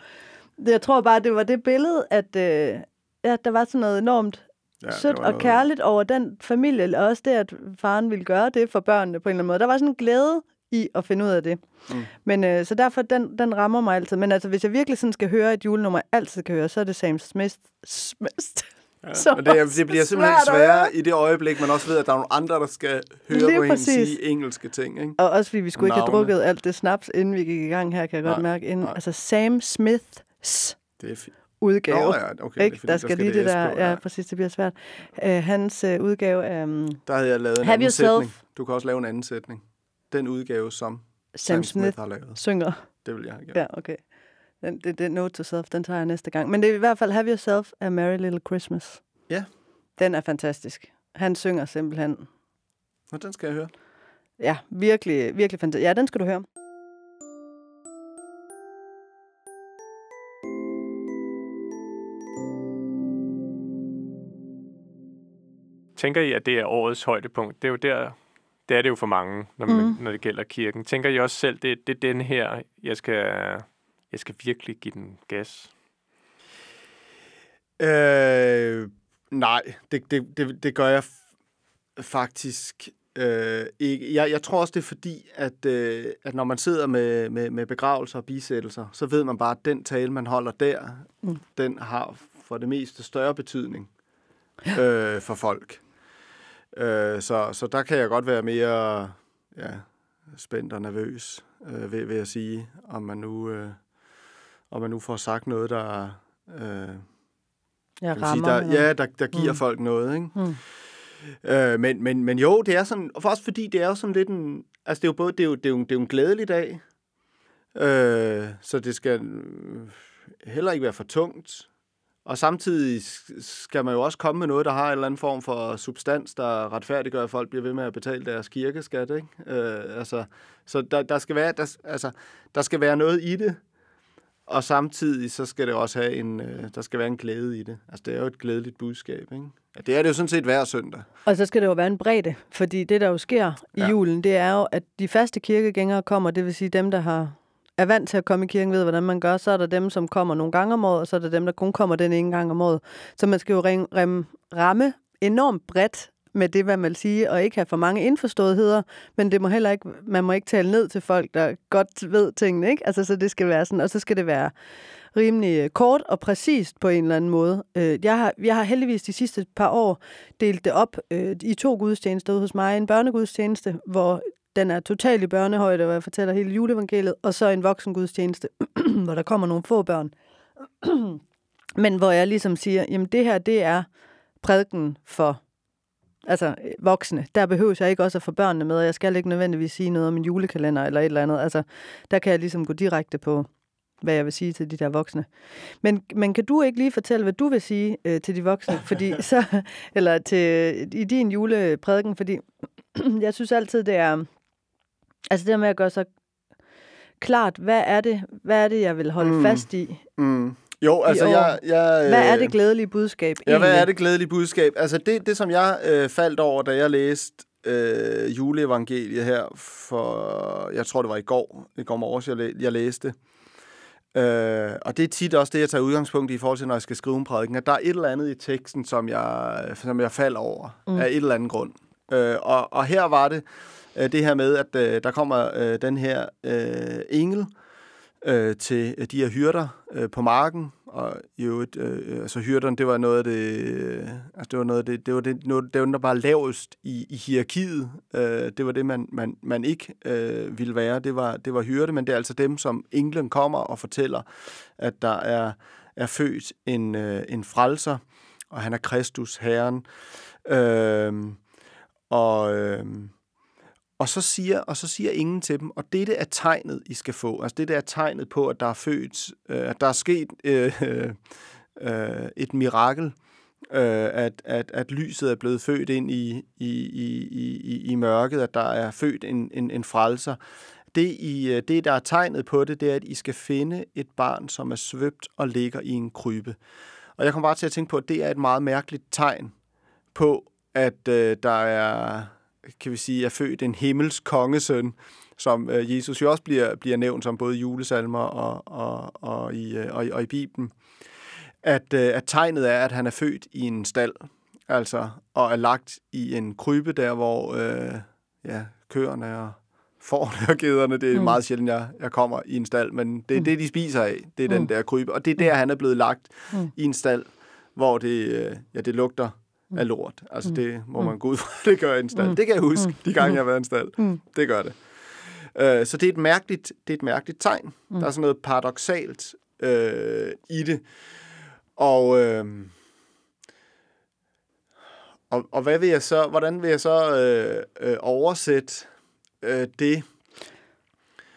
Det- Jeg tror bare, det var det billede, at øh, ja, der var sådan noget enormt Ja, sødt og kærligt over den familie, og også det, at faren ville gøre det for børnene på en eller anden måde. Der var sådan en glæde i at finde ud af det. Mm. Men øh, så derfor, den, den rammer mig altid. Men altså, hvis jeg virkelig sådan skal høre et julenummer, jeg altid kan høre, så er det Sam Smith. Smith. Ja, Så men det, er- det bliver simpelthen svært at sværere i det øjeblik, man også ved, at der er nogle andre, der skal høre Lige på hende præcis. sige engelske ting. Ikke? Og også fordi vi skulle ikke have Navne. drukket alt det snaps, inden vi gik i gang her, kan jeg godt Nej, mærke. Inden, nej. altså Sam Smiths Det er fint. udgave. Nå, ja, okay, det er ikke? fordi, der der skal skal lige det det der, på, ja, ja. præcis, det bliver svært. Uh, hans uh, udgave af um, Der havde jeg lavet en Have anden yourself- sætning. Du kan også lave en anden sætning. Den udgave, som Sam, Sam Smith Smith har lavet. synger. Det vil jeg have gjort. Ja, okay. Den, det, det note to self, den tager jeg næste gang. Men det er i hvert fald Have Yourself a Merry Little Christmas. Ja. Den er fantastisk. Han synger simpelthen. Nå, den skal jeg høre. Ja, virkelig, virkelig fantastisk. Ja, den skal du høre. Tænker I, at det er årets højdepunkt? Det er jo der, det er det jo for mange, når, man, Mhm. når det gælder kirken. Tænker I også selv, det, det er den her, jeg skal, jeg skal virkelig give den gas? Øh, nej, det, det, det, det gør jeg f- faktisk øh, ikke. Jeg, jeg tror også, det er fordi, at, øh, at når man sidder med, med, med begravelser og bisættelser, så ved man bare, at den tale, man holder der, Mm. mm. den har for det meste større betydning øh, for folk. Øh, så, så der kan jeg godt være mere ja, spændt og nervøs, øh, ved, ved at sige, om man nu, øh, om man nu får sagt noget, der... Øh, man rammer. sige, der, ja, der, der giver Mm. folk noget, ikke? Mm. Øh, men, men, men jo, det er sådan, og også fordi det er jo sådan lidt en, altså det er jo både, det er jo, det er jo, det er jo en glædelig dag, øh, så det skal øh, heller ikke være for tungt, og samtidig skal man jo også komme med noget, der har en eller anden form for substans, der retfærdiggør, at folk bliver ved med at betale deres kirkeskat, ikke? Øh, altså, så der, der, skal være, der, altså, der skal være noget i det, og samtidig så skal det også have en, øh, der skal være en glæde i det. Altså det er jo et glædeligt budskab, ikke? Ja, det er det jo sådan set hver søndag. Og så skal det jo være en bredde, fordi det, der jo sker i Ja. julen, det er jo, at de faste kirkegængere kommer, det vil sige dem, der har er vant til at komme i kirken, ved, hvordan man gør. Så er der dem, som kommer nogle gange om året, og så er der dem, der kun kommer den ene gang om året. Så man skal jo ramme enormt bredt med det, hvad man vil sige, og ikke have for mange indforståetheder, men det må heller ikke, man må ikke tale ned til folk, der godt ved tingene, ikke? Altså, så det skal være sådan, og så skal det være rimelig øh, kort og præcist på en eller anden måde. Øh, jeg har, jeg har heldigvis de sidste par år delt det op øh, i to gudstjenester ude hos mig. En børnegudstjeneste, hvor den er totalt i børnehøjde, hvor jeg fortæller hele juleevangeliet, og så en voksengudstjeneste, hvor der kommer nogle få børn. Men hvor jeg ligesom siger, jamen det her, det er prædiken for altså voksne. Der behøver jeg ikke også at få børnene med, og jeg skal ikke nødvendigvis sige noget om en julekalender eller et eller andet. Altså, der kan jeg ligesom gå direkte på, hvad jeg vil sige til de der voksne. Men, men kan du ikke lige fortælle, hvad du vil sige øh, til de voksne, fordi så, eller til, i din juleprædiken, fordi jeg synes altid, det er, altså det med at gøre så klart, hvad er det, hvad er det jeg vil holde mm. fast i? Mm. Jo, altså jeg, jeg... Hvad er det glædelige budskab Ja, egentlig? hvad er det glædelige budskab? Altså det, det som jeg øh, faldt over, da jeg læste øh, juleevangeliet her for, jeg tror det var i går, i går morges, jeg, læ- jeg læste. Øh, og det er tit også det, jeg tager udgangspunkt i i forhold til, når jeg skal skrive en prædiken, at der er et eller andet i teksten, som jeg, som jeg falder over mm. af et eller andet grund. Øh, og, og her var det øh, det her med, at øh, der kommer øh, den her øh, engel, øh, øh, til øh, de her hyrder øh, på marken, og i øvrigt, øh, øh, altså hyrderne, det var noget af det, øh, altså det var noget af det, det var det, noget, det var der var lavest i, i hierarkiet. Øh, det var det, man, man, man ikke øh, ville være. Det var, det var hyrde, men det er altså dem, som England kommer og fortæller, at der er, er født en, øh, en frelser, og han er Kristus, Herren. Øh, og... Øh, og så siger, og så siger ingen til dem, og dette er tegnet, I skal få. Altså det er tegnet på, at der er født, øh, at der er sket øh, øh, øh, et mirakel, øh, at, at, at lyset er blevet født ind i, i, i, i, i mørket, at der er født en, en, en frelser. Det, I, øh, det, der er tegnet på det, det er, at I skal finde et barn, som er svøbt og ligger i en krybe. Og jeg kommer bare til at tænke på, at det er et meget mærkeligt tegn på, at øh, der er kan vi sige, er født en himmels kongesøn, som øh, Jesus jo også bliver, bliver nævnt som både julesalmer og, og, og, i, øh, og, og i Bibelen. At, øh, at tegnet er, at han er født i en stald, altså, og er lagt i en krybe der, hvor øh, ja, køerne og forne og gederne, det er mm. meget sjældent, jeg, jeg kommer i en stald, men det er mm. det, de spiser af, det er mm. den der krybe. Og det er der, han er blevet lagt mm. i en stald, hvor det, øh, ja, det lugter af lort. Altså, mm. det må man mm. gå ud fra, det gør en stald. Mm. Det kan jeg huske, de gange jeg har været en stald. Det gør det. Uh, så det er et mærkeligt, det er et mærkeligt tegn. Der er sådan noget paradoxalt uh, i det. Og, uh, og, og hvad vil jeg så, hvordan vil jeg så uh, uh, oversætte uh, det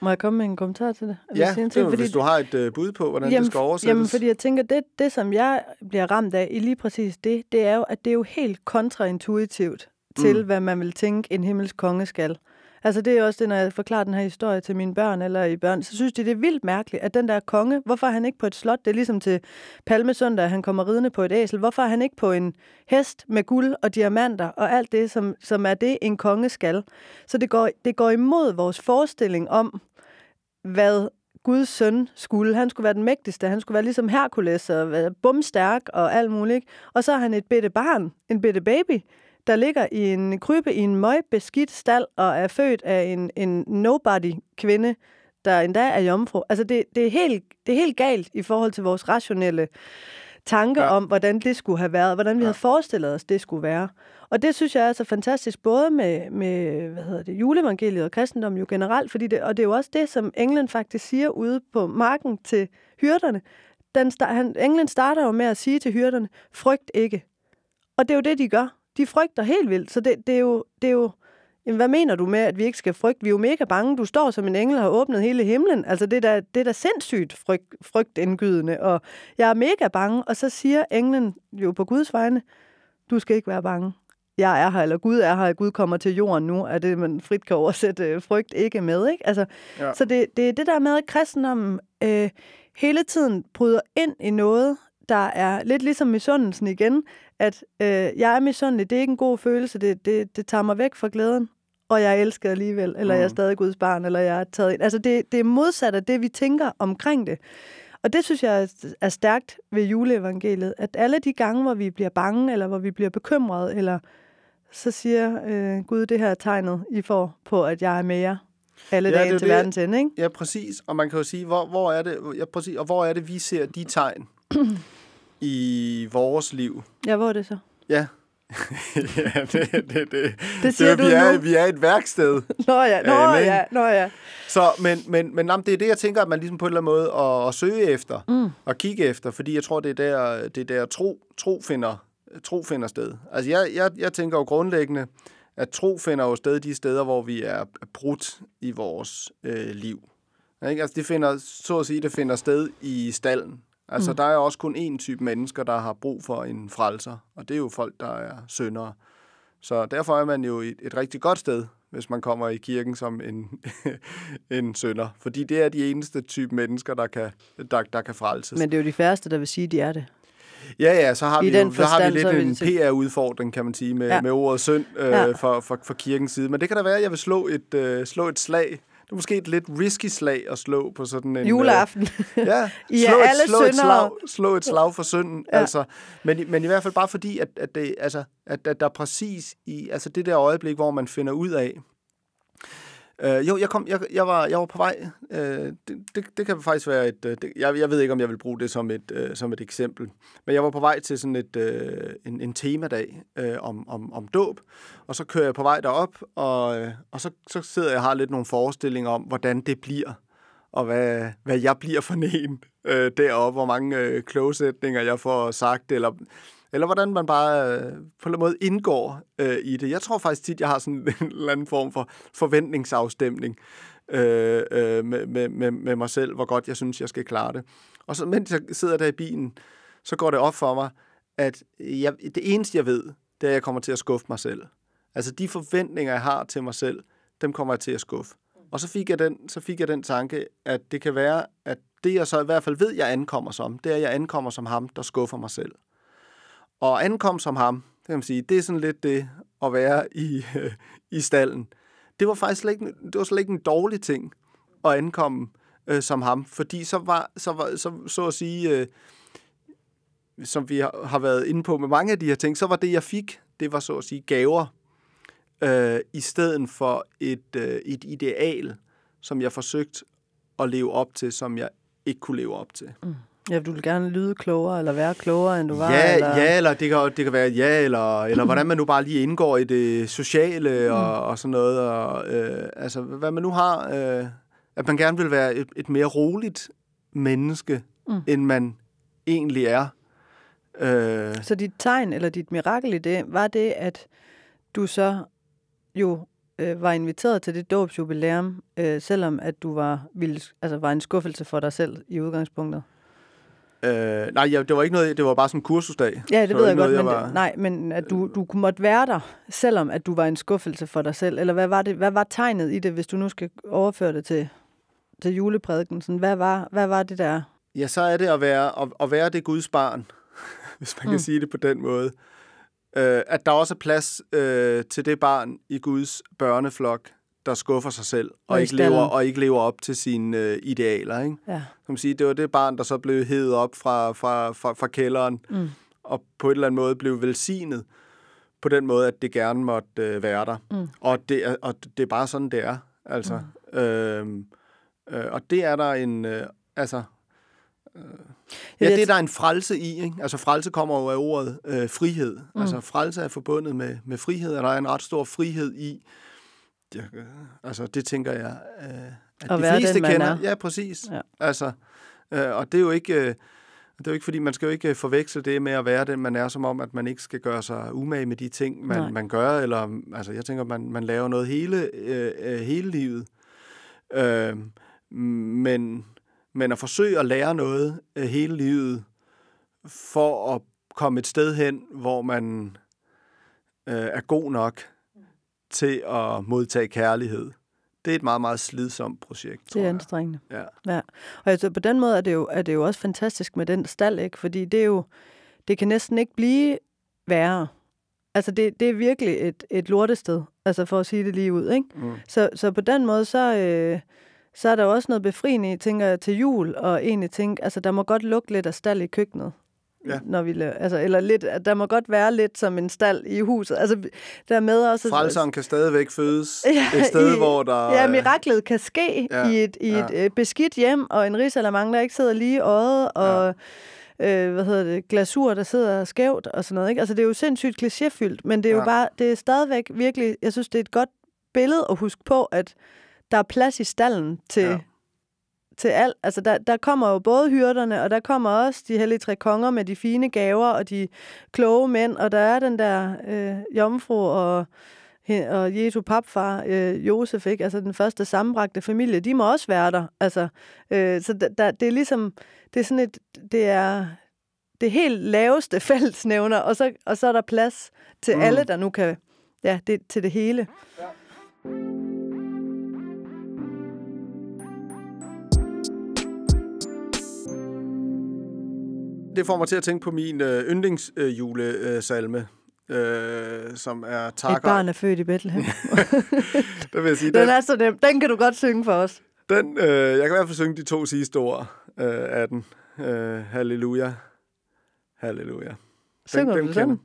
må jeg komme med en kommentar til det? ja, det til, fordi, hvis du har et uh, bud på, hvordan jamen, det skal oversættes. Jamen, fordi jeg tænker, det, det som jeg bliver ramt af i lige præcis det, det er jo, at det er jo helt kontraintuitivt til, mm. hvad man vil tænke, en himmels konge skal. Altså det er også det, når jeg forklarer den her historie til mine børn eller i børn, så synes de, det er vildt mærkeligt, at den der konge, hvorfor er han ikke på et slot? Det er ligesom til Palmesøndag, han kommer ridende på et æsel. Hvorfor er han ikke på en hest med guld og diamanter og alt det, som, som er det, en konge skal? Så det går, det går imod vores forestilling om, hvad Guds søn skulle. Han skulle være den mægtigste. Han skulle være ligesom Herkules og være bumstærk og alt muligt. Og så er han et bitte barn, en bitte baby, der ligger i en krybe i en møgbeskidt stald og er født af en, en nobody-kvinde, der endda er jomfru. Altså, det, det, er helt, det er helt galt i forhold til vores rationelle tanker ja. om, hvordan det skulle have været, hvordan vi ja. havde forestillet os, det skulle være. Og det synes jeg er så fantastisk, både med, med hvad hedder det, juleevangeliet og kristendom jo generelt, fordi det, og det er jo også det, som England faktisk siger ude på marken til hyrderne. Den, han, England starter jo med at sige til hyrderne, frygt ikke. Og det er jo det, de gør. De frygter helt vildt. Så det, det er jo, det er jo Jamen, hvad mener du med, at vi ikke skal frygte? Vi er jo mega bange. Du står som en engel og har åbnet hele himlen. Altså, det er da, det er da sindssygt frygt, frygtindgydende. Og jeg er mega bange. Og så siger englen jo på Guds vegne, du skal ikke være bange jeg er her, eller Gud er her, Gud kommer til jorden nu, er det, man frit kan oversætte øh, frygt ikke med. Ikke? Altså, ja. Så det, det er det der med, at kristendommen øh, hele tiden bryder ind i noget, der er lidt ligesom misundelsen igen, at øh, jeg er misundelig, det er ikke en god følelse, det, det, det tager mig væk fra glæden, og jeg elsker alligevel, eller mm. jeg er mm. stadig Guds barn, eller jeg er taget ind. Altså det, det er modsat af det, vi tænker omkring det. Og det synes jeg er stærkt ved juleevangeliet, at alle de gange, hvor vi bliver bange, eller hvor vi bliver bekymrede, eller så siger øh, Gud, det her er tegnet, I får på, at jeg er med jer alle Ja, dage til det. verdens ende, ikke? Ja, præcis. Og man kan jo sige, hvor, hvor er det, ja, præcis, og hvor er det, vi ser de tegn i vores liv? Ja, hvor er det så? Ja. ja, det, det, det. Det siger det, du vi er, nu. vi er et værksted. Nå ja, nå ikke? ja, nå ja. Så, men, men, men jamen, det er det, jeg tænker, at man ligesom på en eller anden måde at, at søge efter, Mm. og kigge efter, fordi jeg tror, det er der, det er der tro, tro, finder, tro finder sted. Altså, jeg, jeg, jeg tænker jo grundlæggende, at tro finder jo sted de steder, hvor vi er brudt i vores øh, liv. Ikke? Altså, det finder, så at sige, det finder sted i stallen. Altså, mm. der er også kun én type mennesker, der har brug for en frelser, og det er jo folk, der er syndere. Så derfor er man jo et, et rigtig godt sted, hvis man kommer i kirken som en, en sønder. Fordi det er de eneste type mennesker, der kan, der, der kan frelses. Men det er jo de færreste, der vil sige, de er det. Ja, ja, så har I vi, jo, så har vi lidt en PR-udfordring, kan man sige, med, ja. Med ordet synd øh, ja. for, for, for kirkens side. Men det kan da være, at jeg vil slå et, øh, slå et slag. Det er måske et lidt risky slag at slå på sådan en... Juleaften. Øh, ja, slå, et, alle slå, et slag, slå et slag for synden. Ja. Ja. Altså, men, i- men i hvert fald bare fordi, at, at, det, altså, at, at der præcis i altså det der øjeblik, hvor man finder ud af, Øh, jo, jeg, kom, jeg, jeg, var, jeg var på vej. Øh, det, det, det kan faktisk være et... Øh, det, jeg, jeg ved ikke, om jeg vil bruge det som et, øh, som et eksempel. Men jeg var på vej til sådan et, øh, en, en temadag øh, om, om, om dåb. Og så kører jeg på vej derop, og, øh, og så, så sidder jeg og har lidt nogle forestillinger om, hvordan det bliver. Og hvad, hvad jeg bliver for en øh, deroppe. Hvor mange øh, klogesætninger jeg får sagt, eller eller hvordan man bare øh, på en eller anden måde indgår øh, i det. Jeg tror faktisk tit, jeg har sådan en eller anden form for forventningsafstemning øh, øh, med, med, med, med mig selv, hvor godt jeg synes, jeg skal klare det. Og så mens jeg sidder der i bilen, så går det op for mig, at jeg, det eneste, jeg ved, det er, at jeg kommer til at skuffe mig selv. Altså de forventninger, jeg har til mig selv, dem kommer jeg til at skuffe. Og så fik jeg den, så fik jeg den tanke, at det kan være, at det jeg så i hvert fald ved, jeg ankommer som, det er, at jeg ankommer som ham, der skuffer mig selv. Og ankom som ham, det kan man sige, det er sådan lidt det at være i, øh, i stallen. Det var faktisk slet ikke, det var slet ikke en dårlig ting at ankomme øh, som ham, fordi så var, så, var, så, så at sige, øh, som vi har, har været inde på med mange af de her ting, så var det, jeg fik, det var så at sige gaver, øh, i stedet for et, øh, et ideal, som jeg forsøgte at leve op til, som jeg ikke kunne leve op til. Mm. Ja, du vil gerne lyde klogere, eller være klogere, end du var. Ja, eller... ja, eller det kan, det kan være ja, eller, eller hvordan man nu bare lige indgår i det sociale og, og sådan noget. Og, øh, altså, hvad man nu har. Øh, at man gerne vil være et, et mere roligt menneske, Mm. mm. end man egentlig er. Øh, Så dit tegn, eller dit mirakel i det, var det, at du så jo øh, var inviteret til det dåbsjubilæum, øh, selvom at du var, ville, altså, var en skuffelse for dig selv i udgangspunktet? Øh, nej, ja, det var ikke noget, det var bare sådan en kursusdag. Ja, det var ved jeg godt, noget, men, var- det, nej, men at du, du kunne måtte være der, selvom at du var en skuffelse for dig selv. Eller hvad var, det, hvad var tegnet i det, hvis du nu skal overføre det til, til juleprædiken? Sådan, hvad, var, hvad var det der? Ja, så er det at være, at, at være det Guds barn, hvis man mm. Mm. kan sige det på den måde. Øh, at der også er plads øh, til det barn i Guds børneflok, der skuffer sig selv og, Og ikke, lever, og ikke lever op til sine øh, idealer. Ikke? Ja. Kan man sige, det var det barn, der så blev hævet op fra, fra, fra, fra kælderen Mm. og på en eller anden måde blev velsignet på den måde, at det gerne måtte øh, være der. Mm. Og, det er, og det er bare sådan, det er. Altså, mm. øhm, øh, og det er der en... Øh, altså, øh, ja, det er der en frelse i. Ikke? Altså, frelse kommer jo af ordet øh, frihed. Mm. Altså, frelse er forbundet med, med frihed, og der er en ret stor frihed i... Ja, altså, det tænker jeg, øh, at At de fleste den, kender. er. Ja, præcis. Ja. Altså, øh, og det er jo ikke... Øh, det er jo ikke, fordi man skal jo ikke øh, forveksle det med at være den, man er, som om, at man ikke skal gøre sig umage med de ting, Nej. man, man gør. Eller, altså, jeg tænker, man, man laver noget hele, øh, øh, hele livet. Øh, men, men at forsøge at lære noget øh, hele livet, for at komme et sted hen, hvor man øh, er god nok til at modtage kærlighed, det er et meget, meget slidsomt projekt, Det er jeg. anstrengende. Ja. Ja. Og altså, på den måde er det, jo, er det jo også fantastisk med den stald, ikke? Fordi det er jo, det kan næsten ikke blive værre. Altså, det, det er virkelig et, et lortested, altså for at sige det lige ud, ikke? Mm. Så, så på den måde, så, øh, så er der også noget befriende, tænker jeg, til jul, og egentlig tænke, altså, der må godt lugte lidt af stald i køkkenet. Ja. Når vi laver, altså, eller lidt, at der må godt være lidt som en stald i huset. Altså, der er med også... Frelseren kan stadigvæk fødes Ja, et sted, i- hvor der... Ja, miraklet kan ske Ja, i et, i et øh, beskidt hjem, og en risalamang, der ikke sidder lige i øjet, og ja. øh, hvad hedder det, glasur, der sidder skævt og sådan noget. Ikke? Altså, det er jo sindssygt klichéfyldt, men det er. Ja. jo bare, det er stadigvæk virkelig, jeg synes, det er et godt billede at huske på, at der er plads i stallen til, Ja. Ja. til alt. Altså, der, der kommer jo både hyrderne, og der kommer også de hellige tre konger med de fine gaver, og de kloge mænd, og der er den der øh, jomfru og og Jesu papfar, øh, Josef, ikke? altså den første sammenbragte familie, de må også være der. Altså, øh, så der, der, det er ligesom, det er sådan et, det er det helt laveste fællesnævner, og så, og så er der plads til Mm. alle, der nu kan, ja, det, til det hele. Det får mig til at tænke på min øh, yndlingsjulesalme, øh, som er Et takker. barn er født i Bethlehem. Der vil jeg sige, Den den, er så nem. Den kan du godt synge for os. den, øh, jeg kan i hvert fald synge de to sidste ord øh, af den. Øh, halleluja. Halleluja. Synger du kender- sådan?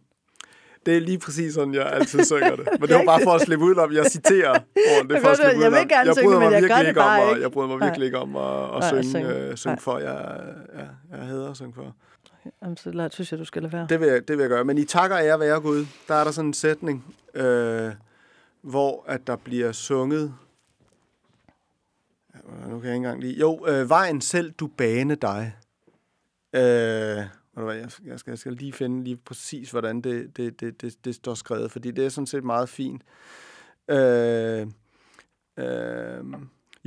Det er lige præcis sådan, jeg altid synger det. Men det var bare for at slippe ud om, jeg citerer ordene. Det er Jeg for at slippe jeg vil gerne jeg synge, men jeg gør det om bare at- ikke. Jeg bryder mig virkelig ikke om at, at synge, synge. øh, synge for. Jeg, jeg, jeg hader at synge for. Jamen, så synes jeg, du skal lade være. Det vil, jeg, det vil jeg gøre. Men i takker ære være Gud, der er der sådan en sætning, øh, hvor at der bliver sunget... Nu kan jeg ikke engang lige... Jo, øh, vejen selv, du bane dig. Øh, ved jeg, jeg, skal, jeg skal lige finde lige præcis, hvordan det, det, det, det, det står skrevet, fordi det er sådan set meget fint. Øh, øh,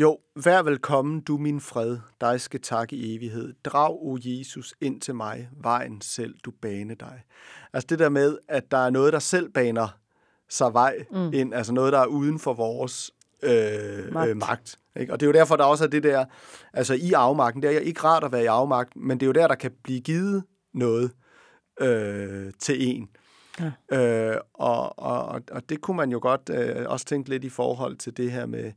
jo, vær velkommen, du min fred, dig skal takke i evighed. Drag, o Jesus, ind til mig, vejen selv, du bane dig. Altså det der med, at der er noget, der selv baner sig vej mm. ind, altså noget, der er uden for vores øh, magt. Øh, magt ikke? Og det er jo derfor, der også er det der, altså i afmagten, det er ikke rart at være i afmagt, men det er jo der, der kan blive givet noget øh, til en. Ja. Øh, og, og, og det kunne man jo godt øh, også tænke lidt i forhold til det her med,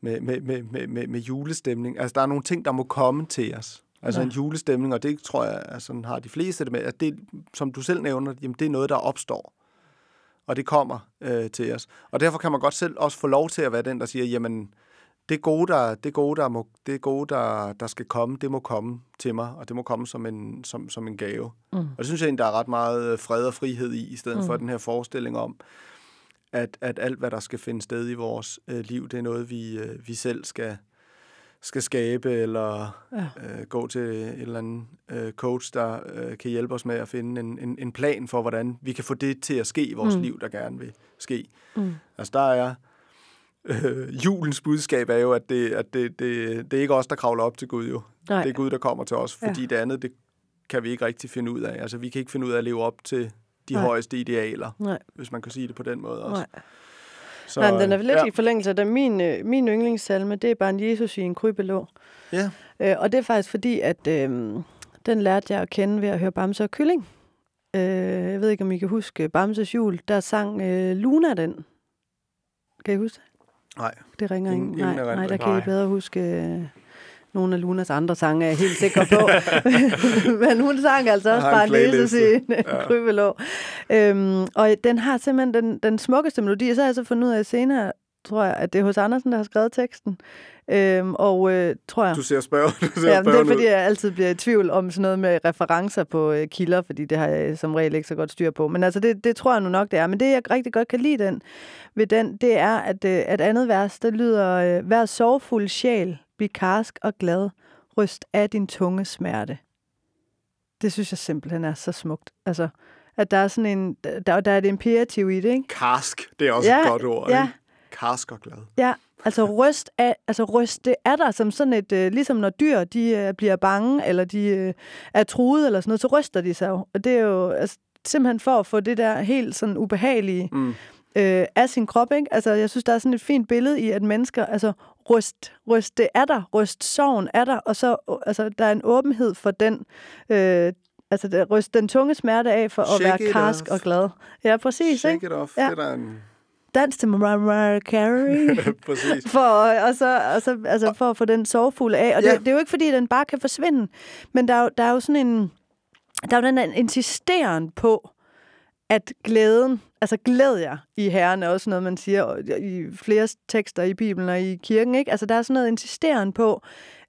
med, med, med, med, med, julestemning. Altså, der er nogle ting, der må komme til os. Altså Ja. en julestemning, og det tror jeg, altså, sådan har de fleste det med, at det, som du selv nævner, jamen, det er noget, der opstår. Og det kommer øh, til os. Og derfor kan man godt selv også få lov til at være den, der siger, jamen, det gode, der, det gode, der, må, det gode der, der skal komme, det må komme til mig, og det må komme som en, som, som en gave. Mm. Og det synes jeg egentlig, der er ret meget øh, fred og frihed i, i stedet mm. for den her forestilling om, at, at alt, hvad der skal finde sted i vores øh, liv, det er noget, vi, øh, vi selv skal, skal skabe, eller ja. øh, gå til en eller anden øh, coach, der øh, kan hjælpe os med at finde en, en, en plan for, hvordan vi kan få det til at ske i vores mm. liv, der gerne vil ske. Mm. Altså der er øh, julens budskab er jo, at, det, at det, det, det er ikke os, der kravler op til Gud jo. Nej. Det er Gud, der kommer til os, fordi Ja. det andet, det kan vi ikke rigtig finde ud af. Altså vi kan ikke finde ud af at leve op til de Nej. højeste idealer, Nej. hvis man kan sige det på den måde også. Nej. Så, Nej, men den er lidt ja. i forlængelse af den. Min, øh, min yndlingssalme, det er bare en Jesus i en krybelå. Ja, Øh, og det er faktisk fordi, at øh, den lærte jeg at kende ved at høre Bamse og Kylling. Øh, jeg ved ikke, om I kan huske Bamses jul. Der sang øh, Luna den. Kan I huske det? nej. Det ringer Ingen- ingen. Nej, nej, der kan Nej. I bedre huske øh, nogle af Lunas andre sange, er jeg helt sikker på. Men hun sang altså også bare playliste. en ja. Øhm, og den har simpelthen den, den smukkeste melodi. Så har jeg så fundet ud af senere, tror jeg, at det er hos Andersen, der har skrevet teksten. Øhm, og øh, tror jeg... Du ser spørg, du ser Ja, men det er fordi, jeg altid bliver i tvivl om sådan noget med referencer på øh, kilder, fordi det har jeg som regel ikke så godt styr på. Men altså, det, det tror jeg nu nok, det er. Men det, jeg rigtig godt kan lide den, ved den, det er, at, øh, at andet vers, der lyder, øh, vær sorgfuld sjæl, bliv karsk og glad, ryst af din tunge smerte. Det synes jeg simpelthen er så smukt. Altså, at der er sådan en, der, der er et imperativ i det, ikke? Karsk, det er også Ja, et godt ord. ja. Ikke? Karsk og glad. Ja, altså ryst, af, altså ryst det er der som sådan et, øh, ligesom når dyr de øh, bliver bange, eller de øh, er truet eller sådan noget, så ryster de sig jo. Og det er jo altså, simpelthen for at få det der helt sådan ubehagelige Mm. Øh, af sin krop, ikke? Altså jeg synes, der er sådan et fint billede i, at mennesker, altså ryst, ryst det er der, ryst sorgen er der, og så øh, altså, der er en åbenhed for den, øh, altså der, ryst den tunge smerte af for at Shake være it karsk off. og glad. Ja, præcis, Shake ikke? it off. Ja. Det er der en... Dans til Mariah Carey. Præcis. For, og så, og så, altså for at få den sorgfulde af. Og Ja. det, det er jo ikke, fordi den bare kan forsvinde. Men der er jo, der er jo sådan en... der er jo den der insisteren på, at glæden, altså glæd jer i herren er også noget, man siger i flere tekster i Bibelen og i kirken, ikke? Altså der er sådan noget insisterende på,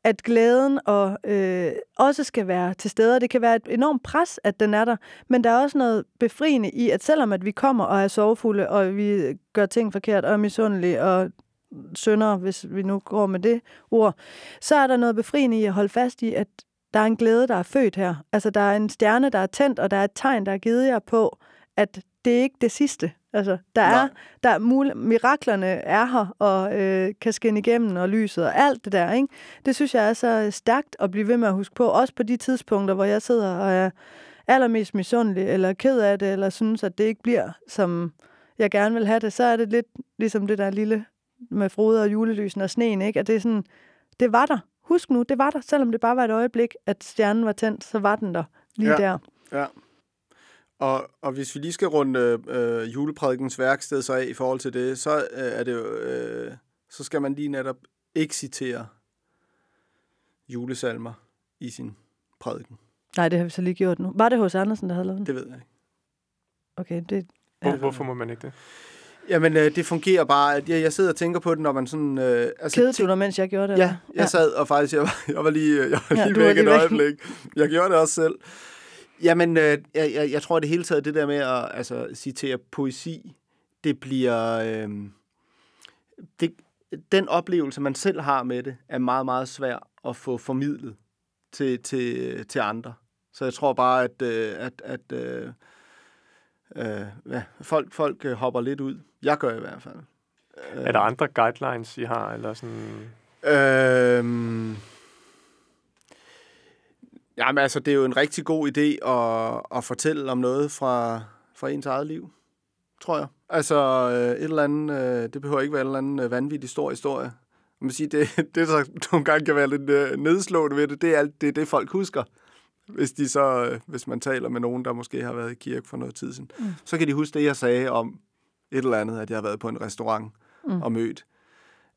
at glæden og øh, også skal være til stede. Det kan være et enormt pres, at den er der, men der er også noget befriende i, at selvom at vi kommer og er sorgfulde, og vi gør ting forkert og er misundelige og sønder, hvis vi nu går med det ord, så er der noget befriende i at holde fast i, at der er en glæde, der er født her. Altså, der er en stjerne, der er tændt, og der er et tegn, der er givet jer på, at det er ikke det sidste. Altså, der er, der er mul- miraklerne er her, og øh, kan skinne igennem, og lyset, og alt det der, ikke? Det synes jeg er så stærkt at blive ved med at huske på, også på de tidspunkter, hvor jeg sidder og er allermest misundelig, eller ked af det, eller synes, at det ikke bliver, som jeg gerne vil have det, så er det lidt ligesom det der lille med Frode og julelysen og sneen, ikke? At det er sådan, det var der. Husk nu, det var der, selvom det bare var et øjeblik, at stjernen var tændt, så var den der lige Ja. der. Ja. Og, og hvis vi lige skal runde øh, juleprædikens værksted så af i forhold til det, så øh, er det jo, øh, så skal man lige netop ikke citere julesalmer i sin prædiken. Nej, det har vi så lige gjort nu. Var det hos Andersen, der havde lavet den? Det ved jeg ikke. Okay, det... Hvor, Ja. Hvorfor må man ikke det? Jamen, øh, det fungerer bare, at jeg, jeg sidder og tænker på det, når man sådan... Øh, altså, Kedede du dig, mens jeg gjorde det? Ja, eller? jeg sad og faktisk, jeg var, jeg var lige, jeg var Ja, lige var væk lige et væk. øjeblik. Jeg gjorde det også selv. Jamen, øh, jeg, jeg, jeg tror det hele taget, det der med at altså, citere poesi, det bliver... Øh, det, den oplevelse, man selv har med det, er meget, meget svær at få formidlet til, til, til andre. Så jeg tror bare, at, øh, at, at øh, øh, ja, folk, folk øh, hopper lidt ud. Jeg gør i hvert fald. Er der andre guidelines, I har? Eller sådan... Øhm... Jamen altså, det er jo en rigtig god idé at, at fortælle om noget fra, fra ens eget liv, tror jeg. Altså, øh, et eller andet, øh, det behøver ikke være en eller anden øh, vanvittig stor historie. Man sige, det, det, der nogle gange kan være lidt nedslående ved det, det er alt det, er det folk husker. Hvis, de så, hvis man taler med nogen, der måske har været i kirke for noget tid siden, mm. så kan de huske det, jeg sagde om et eller andet, at jeg har været på en restaurant mm. og mødt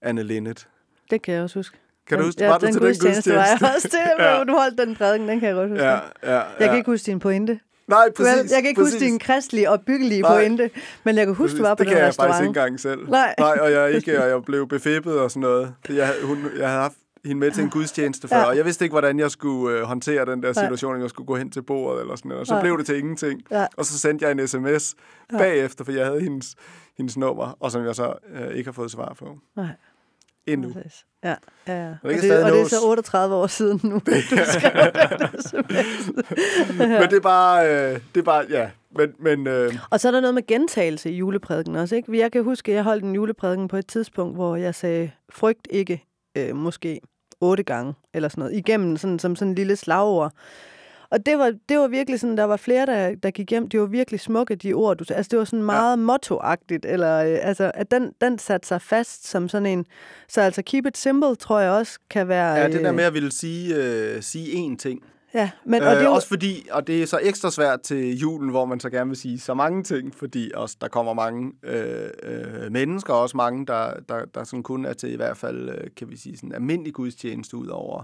Anne Linnet. Det kan jeg også huske. Kan du huske, ja, var du den til den gudstjeneste? var jeg også til, Ja. ja. du holdt den prædiken, den kan jeg godt huske. Ja, ja, ja. Jeg kan ikke huske din pointe. Nej, præcis. jeg kan ikke præcis. huske din kristelige og byggelige Nej. pointe, men jeg kan huske, du var på det den kan jeg restaurant. faktisk ikke engang selv. Nej. Nej, og jeg, ikke, og jeg blev befippet og sådan noget. Jeg, havde- hun, jeg havde haft hende med til en gudstjeneste før, Ja. og jeg vidste ikke, hvordan jeg skulle øh, håndtere den der situation, om jeg skulle gå hen til bordet eller sådan noget. Og så Nej. blev det til ingenting. Ja. Og så sendte jeg en sms bagefter, for jeg havde hendes, hendes nummer, og som jeg så øh, ikke har fået svar på. Nej, Endnu. præcis. Ja, ja, ja. Og, det, og det er så 38 år siden nu, du skrev sms. Men det er bare, øh, det er bare, ja. Men, men øh, Og så er der noget med gentagelse i juleprædiken også, ikke? Jeg kan huske, at jeg holdt en juleprædiken på et tidspunkt, hvor jeg sagde, frygt ikke, øh, måske otte gange, eller sådan noget, igennem sådan, som sådan en lille slagord. Og det var, det var virkelig sådan, der var flere, der, der gik hjem. Det var virkelig smukke, de ord, du. Altså, det var sådan meget ja. mottoagtigt, eller øh, altså, at den, den satte sig fast som sådan en... Så altså, keep it simple, tror jeg også kan være... ja, det der øh, med at ville sige, øh, sige én ting, Ja, men, og øh, det er jo, Også fordi, og det er så ekstra svært til julen, hvor man så gerne vil sige så mange ting, fordi også der kommer mange øh, øh, mennesker, og også mange, der, der, der sådan kun er til i hvert fald, øh, kan vi sige, sådan almindelig gudstjeneste ud over,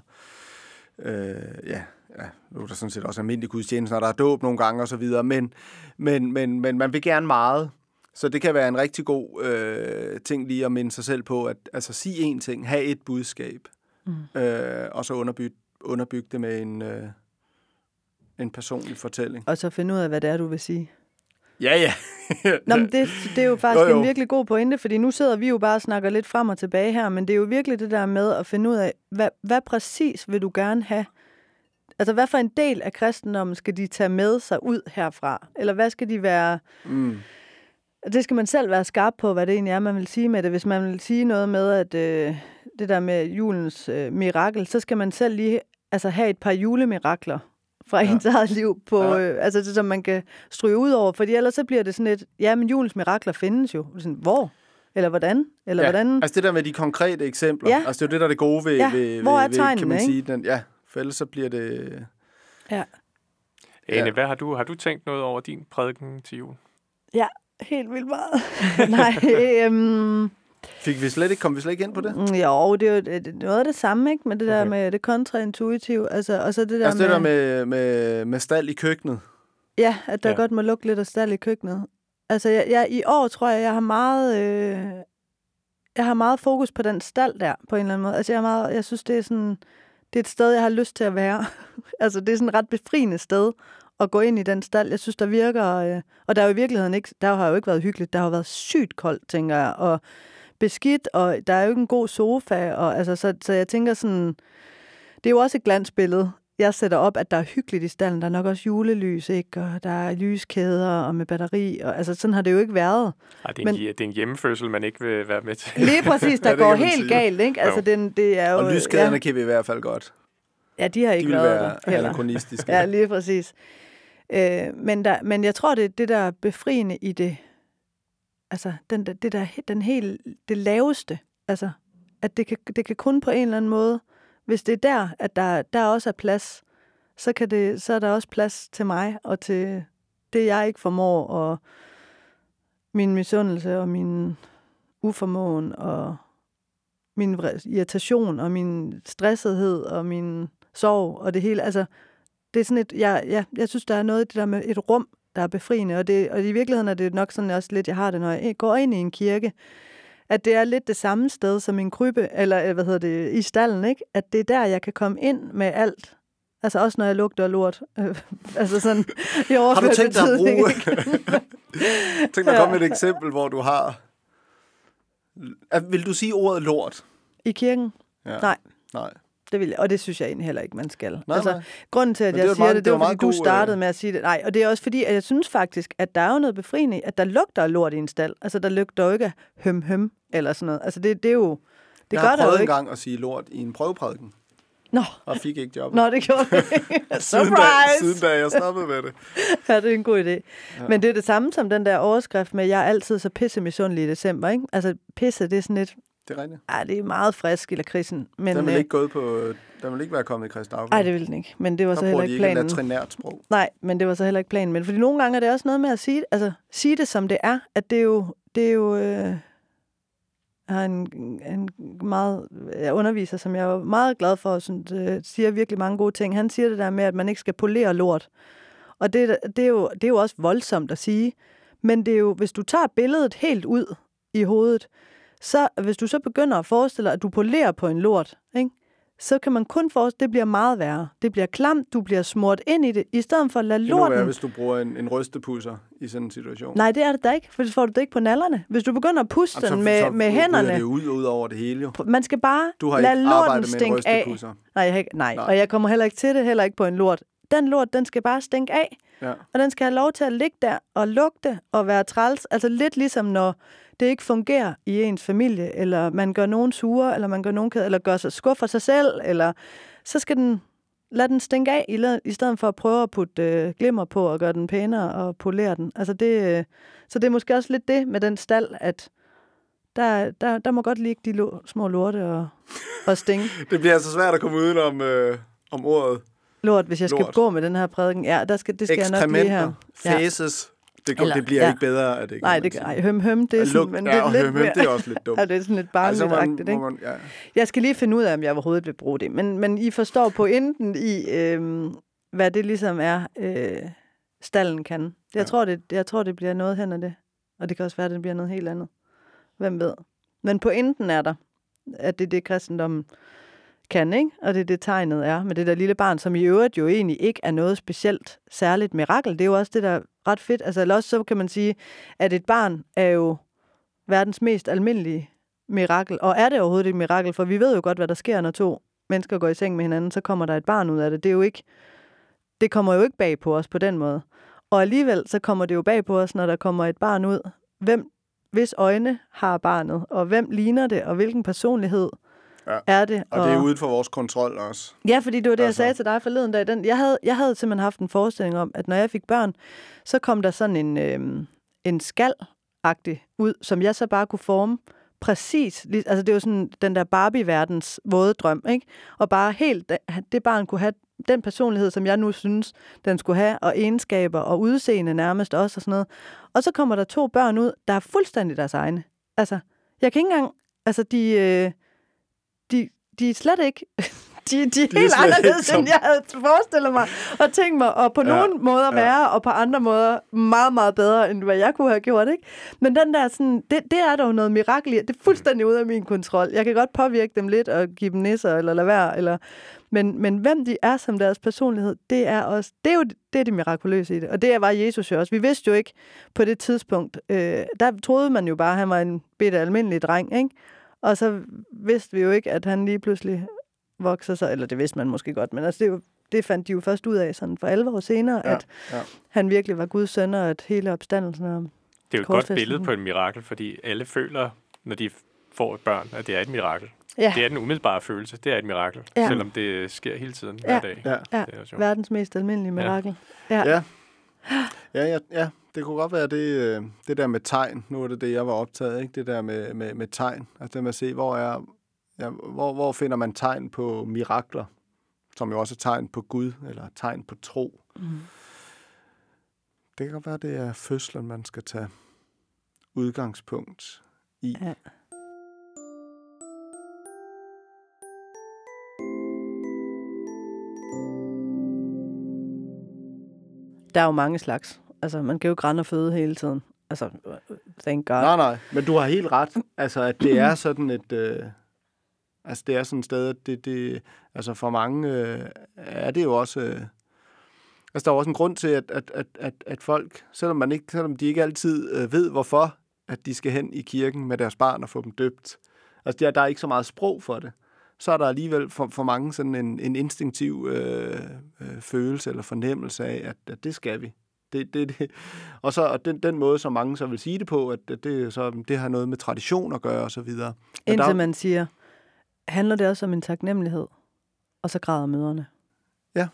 øh, ja, ja, nu er der sådan set også almindelig gudstjeneste, når der er dåb nogle gange og så videre, men, men, men, men man vil gerne meget, så det kan være en rigtig god øh, ting lige at minde sig selv på, at altså sige én ting, have et budskab, mm. øh, og så underbygge, underbygge det med en, øh, en personlig fortælling. og så finde ud af, hvad det er, du vil sige. Ja, ja. Nå, men det, det er jo faktisk Jo, jo, en virkelig god pointe, fordi nu sidder vi jo bare og snakker lidt frem og tilbage her, men det er jo virkelig det der med at finde ud af, hvad, hvad præcis vil du gerne have? Altså, hvad for en del af kristendommen skal de tage med sig ud herfra? Eller hvad skal de være... Mm. Det skal man selv være skarp på, hvad det egentlig er, man vil sige med det. Hvis man vil sige noget med, at øh, det der med julens øh, mirakel, så skal man selv lige altså, have et par julemirakler fra Ja. ens eget liv, på, Ja. øh, altså det, som man kan stryge ud over. Fordi ellers så bliver det sådan et, ja, men julens mirakler findes jo. Sådan, hvor? Eller hvordan? Eller ja. hvordan? Altså det der med de konkrete eksempler. Ja. Altså det er jo det, der er det gode ved, Ja, ved, hvor er ved, kan man ikke? sige. Den, ja, for ellers så bliver det... Ja. Ane, Ja. hvad har du, har du tænkt noget over din prædiken til jul? ja, helt vildt meget. Nej, øhm, Fik vi slet ikke, kom vi slet ikke ind på det? Mm, Jo, det er jo det- er noget af det samme, ikke? Med det der Okay. med det kontraintuitive. Altså, og så det der Altså det med, der med, med, med stald i køkkenet. Ja, at der Ja. godt må lugte lidt af stald i køkkenet. Altså, jeg, jeg, i år tror jeg, jeg har meget... Øh, jeg har meget fokus på den stald der, på en eller anden måde. Altså, jeg, er meget, jeg synes, det er sådan... Det er et sted, jeg har lyst til at være. altså, det er sådan et ret befriende sted at gå ind i den stald. Jeg synes, der virker... Øh, og der er jo i virkeligheden ikke... Der har jo ikke været hyggeligt. Der har jo været sygt koldt, tænker jeg. Og beskidt, og der er jo ikke en god sofa. Og, altså, så, så jeg tænker sådan... Det er jo også et glansbillede, jeg sætter op, at der er hyggeligt i stallen. Der er nok også julelys, ikke? Og der er lyskæder og med batteri. Og, altså, sådan har det jo ikke været. Ej, det, er Men- en, det er en hjemmefødsel, man ikke vil være med til. Lige præcis, der går helt sige. galt, ikke? Altså, den, det er jo... Og lyskæderne ja, kan vi i hvert fald godt. ja, de har De ikke vil været være der heller. anakronistiske. Ja, lige præcis. Øh, men, der, men jeg tror, det er det, der er befriende i det. Altså, den, det der, den helt, det laveste. Altså, at det kan, det kan kun på en eller anden måde, hvis det er der, at der, der også er plads, så, kan det, så er der også plads til mig og til det, jeg ikke formår, og min misundelse og min uformåen og min irritation og min stressethed og min sorg og det hele. Altså, det er sådan et, jeg, jeg, jeg synes, der er noget i det der med et rum, der er befriende, og, det, og i virkeligheden er det nok sådan også lidt, jeg har det, når jeg går ind i en kirke, at det er lidt det samme sted som en krybbe, eller øh, hvad hedder det, i stallen, ikke? At det er der, jeg kan komme ind med alt. Altså også når jeg lugter lort. Øh, altså sådan, i Har du tænkt dig at bruge... ikke? Tænk dig at komme med et eksempel, hvor du har... Vil du sige ordet lort? I kirken? Ja. Nej. Nej. Det vil og det synes jeg egentlig heller ikke, man skal. Nej, altså, nej. Grunden til, at Men det jeg jo siger meget- det, det det var var, fordi du god, startede øh, med at sige det. Nej, og det er også fordi, at jeg synes faktisk, at der er jo noget befriende, at der lugter lort i en stald. Altså, der lugter jo ikke høm høm eller sådan noget. Altså, det, det er jo... Det jeg gør har der jo prøvet ikke. en gang at sige lort i en prøveprædiken, Nå, og fik ikke job. Nå, det gjorde det ikke. siden, da, Surprise! siden da jeg stoppede med det. Ja, det er en god idé. Ja. Men det er det samme som den der overskrift med, jeg er altid så pisse misundelig i december, ikke? Altså, pisse, det er sådan lidt... Det er rigtigt. Ej, det er meget frisk i lakridsen. Men, Den vil øh, ikke gået på... Den vil ikke være kommet i Christi Ej, det vil den ikke. Men det var Der så heller ikke ikke planen. latrinært sprog. Nej, men det var så heller ikke planen. Men fordi nogle gange er det også noget med at sige, altså, sige det, som det er. At det er jo... Det er jo øh, har en, en meget jeg underviser, som jeg er meget glad for, og synes, øh, siger virkelig mange gode ting. Han siger det der med, at man ikke skal polere lort. Og det, det, er jo, det er jo også voldsomt at sige. Men det er jo, hvis du tager billedet helt ud i hovedet, så hvis du så begynder at forestille dig, at du polerer på en lort, ikke? så kan man kun forestille, det bliver meget værre. Det bliver klamt, du bliver smurt ind i det, i stedet for at lade Det er lorten... hvis du bruger en, en rystepusser i sådan en situation. Nej, det er det da ikke, for så får du det ikke på nallerne. Hvis du begynder at puste Jamen, den med, så med hænderne, det ud, ud over det hele jo. man skal bare Du har lade lorten stinke af. Nej, jeg ikke. Nej. nej, og jeg kommer heller ikke til det, heller ikke på en lort. Den lort, den skal bare stinke af, Ja. og den skal have lov til at ligge der og lugte og være træls. Altså lidt ligesom når det ikke fungerer i ens familie, eller man gør nogen sure, eller man gør nogen ked, eller gør sig skuffer sig selv, eller så skal den lade den stinke af, i, stedet for at prøve at putte øh, glimmer på og gøre den pænere og polere den. Altså det, øh, så det er måske også lidt det med den stald, at der, der, der må godt ligge de lo- små lorte og, og stinge. Det bliver altså svært at komme uden om, øh, om ordet. Lort, hvis jeg skal Lort. gå med den her prædiken. Ja, der skal, det skal jeg nok lige her. Faces. Det, går, Eller- det bliver ja. ikke bedre af det. Nej, det ej, høm høm, det er sådan, men ja, det er lidt høm, høm, det er også lidt dumt. Ja, det er sådan lidt Ej, så må man- barnligt ikke? man- ja. Jeg skal lige finde ud af, om jeg overhovedet vil bruge det. Men, men I forstår pointen i, øhm, hvad det ligesom er, øh, stallen kan. Jeg, Ja. tror, det, jeg tror, det bliver noget hen af det. Og det kan også være, at det bliver noget helt andet. Hvem ved? Men pointen er der, at det er det, kristendommen kan, ikke? Og det er det, tegnet er med det der lille barn, som i øvrigt jo egentlig ikke er noget specielt særligt mirakel. Det er jo også det, der er ret fedt. Altså, eller også så kan man sige, at et barn er jo verdens mest almindelige mirakel. Og er det overhovedet et mirakel? For vi ved jo godt, hvad der sker, når to mennesker går i seng med hinanden, så kommer der et barn ud af det. Det er jo ikke, det kommer jo ikke bag på os på den måde. Og alligevel så kommer det jo bag på os, når der kommer et barn ud. Hvem, hvis øjne har barnet, og hvem ligner det, og hvilken personlighed Ja. er det? Og det er uden for vores kontrol også. Ja, fordi det var det, jeg Altså. sagde til dig forleden dag. Den, jeg, havde, jeg havde simpelthen haft en forestilling om, at når jeg fik børn, så kom der sådan en, øhm, en skal ud, som jeg så bare kunne forme præcis. Altså det var sådan den der Barbie-verdens våde drøm, ikke? Og bare helt, det barn kunne have den personlighed, som jeg nu synes, den skulle have, og egenskaber og udseende nærmest også og sådan noget. Og så kommer der to børn ud, der er fuldstændig deres egne. Altså, jeg kan ikke engang Altså, de, øh, de, er slet ikke... De, de er De er helt slet anderledes, som- end jeg havde forestillet mig og tænkt mig, og på Ja, nogle måder ja. være, og på andre måder meget, meget bedre, end hvad jeg kunne have gjort, ikke? Men den der sådan, det, det er jo noget mirakel. Det er fuldstændig ude af min kontrol. Jeg kan godt påvirke dem lidt og give dem nisser, eller lade være, eller... Men, men hvem de er som deres personlighed, det er også, det er jo det, er det mirakuløse i det. Og det var Jesus jo også. Vi vidste jo ikke på det tidspunkt, øh, der troede man jo bare, at han var en bitte almindelig dreng, ikke? Og så vidste vi jo ikke, at han lige pludselig vokser sig, eller det vidste man måske godt, men altså det, jo, det fandt de jo først ud af sådan for 11 år senere, Ja, at ja. han virkelig var Guds søn, og at hele opstandelsen og Det er jo et godt billede på et mirakel, fordi alle føler, når de får et børn, at det er et mirakel. ja, Det er den umiddelbare følelse. Det er et mirakel, Ja. selvom det sker hele tiden, Ja. hver dag. Ja. ja, Det er verdens mest almindelige mirakel. Ja. Ja. Ja, ja, ja, det kunne godt være det, øh, det der med tegn. Nu er det det, jeg var optaget ikke? Det der med, med, med tegn. Altså det med at se, hvor, er, ja, hvor, hvor finder man tegn på mirakler, som jo også er tegn på Gud, eller tegn på tro. Mm. Det kan godt være, det er fødslen, man skal tage udgangspunkt i. Ja. Der er jo mange slags. Altså, man kan jo ikke rende og føde hele tiden. Altså, thank God. Nej, nej, men du har helt ret. Altså, at det er sådan et... Øh, altså, det er sådan et sted, at det... det altså, for mange øh, er det jo også... Øh, altså, der er også en grund til, at, at, at, at, at folk, selvom, man ikke, selvom de ikke altid øh, ved, hvorfor, at de skal hen i kirken med deres barn og få dem døbt. Altså, der, der er ikke så meget sprog for det. Så er der alligevel for, for mange sådan en, en instinktiv øh, øh, følelse eller fornemmelse af, at, at det skal vi. Det, det, det. Og så og den, den måde, som mange så vil sige det på, at det, så, det har noget med tradition at gøre og så videre. Men Indtil der- man siger, handler det også om en taknemmelighed? Og så græder møderne. Ja,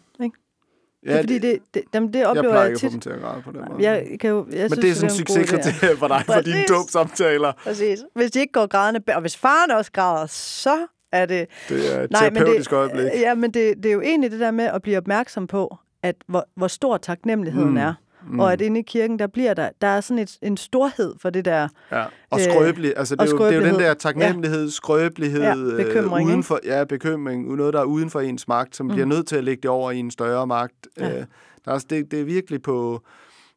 det er fordi, det, det, jamen, det jeg oplever plejer jeg, ikke at få tit. dem til at græde på den måde. Jeg kan jo, jeg Men synes, det er sådan en succeskriterie for dig, for dine dåbsamtaler. Præcis. Hvis de ikke går grædende, og hvis faren også græder, så er det... Det er et Nej, men terapeutisk det, øjeblik. Ja, men det, det er jo egentlig det der med at blive opmærksom på, at hvor, hvor stor taknemmeligheden Mm. er. Mm. Og at inde i kirken, der bliver der, der er sådan et, en storhed for det der. Ja. Og Øh, skrøbelig. Altså, det, er jo, det er jo den skrøbelighed. der taknemmelighed, skrøbelighed, Ja, bekymring, øh, uden ikke? for, ja, bekymring, noget, der er uden for ens magt, som mm. bliver nødt til at lægge det over i en større magt. Ja. Øh, der er, det, det er virkelig på,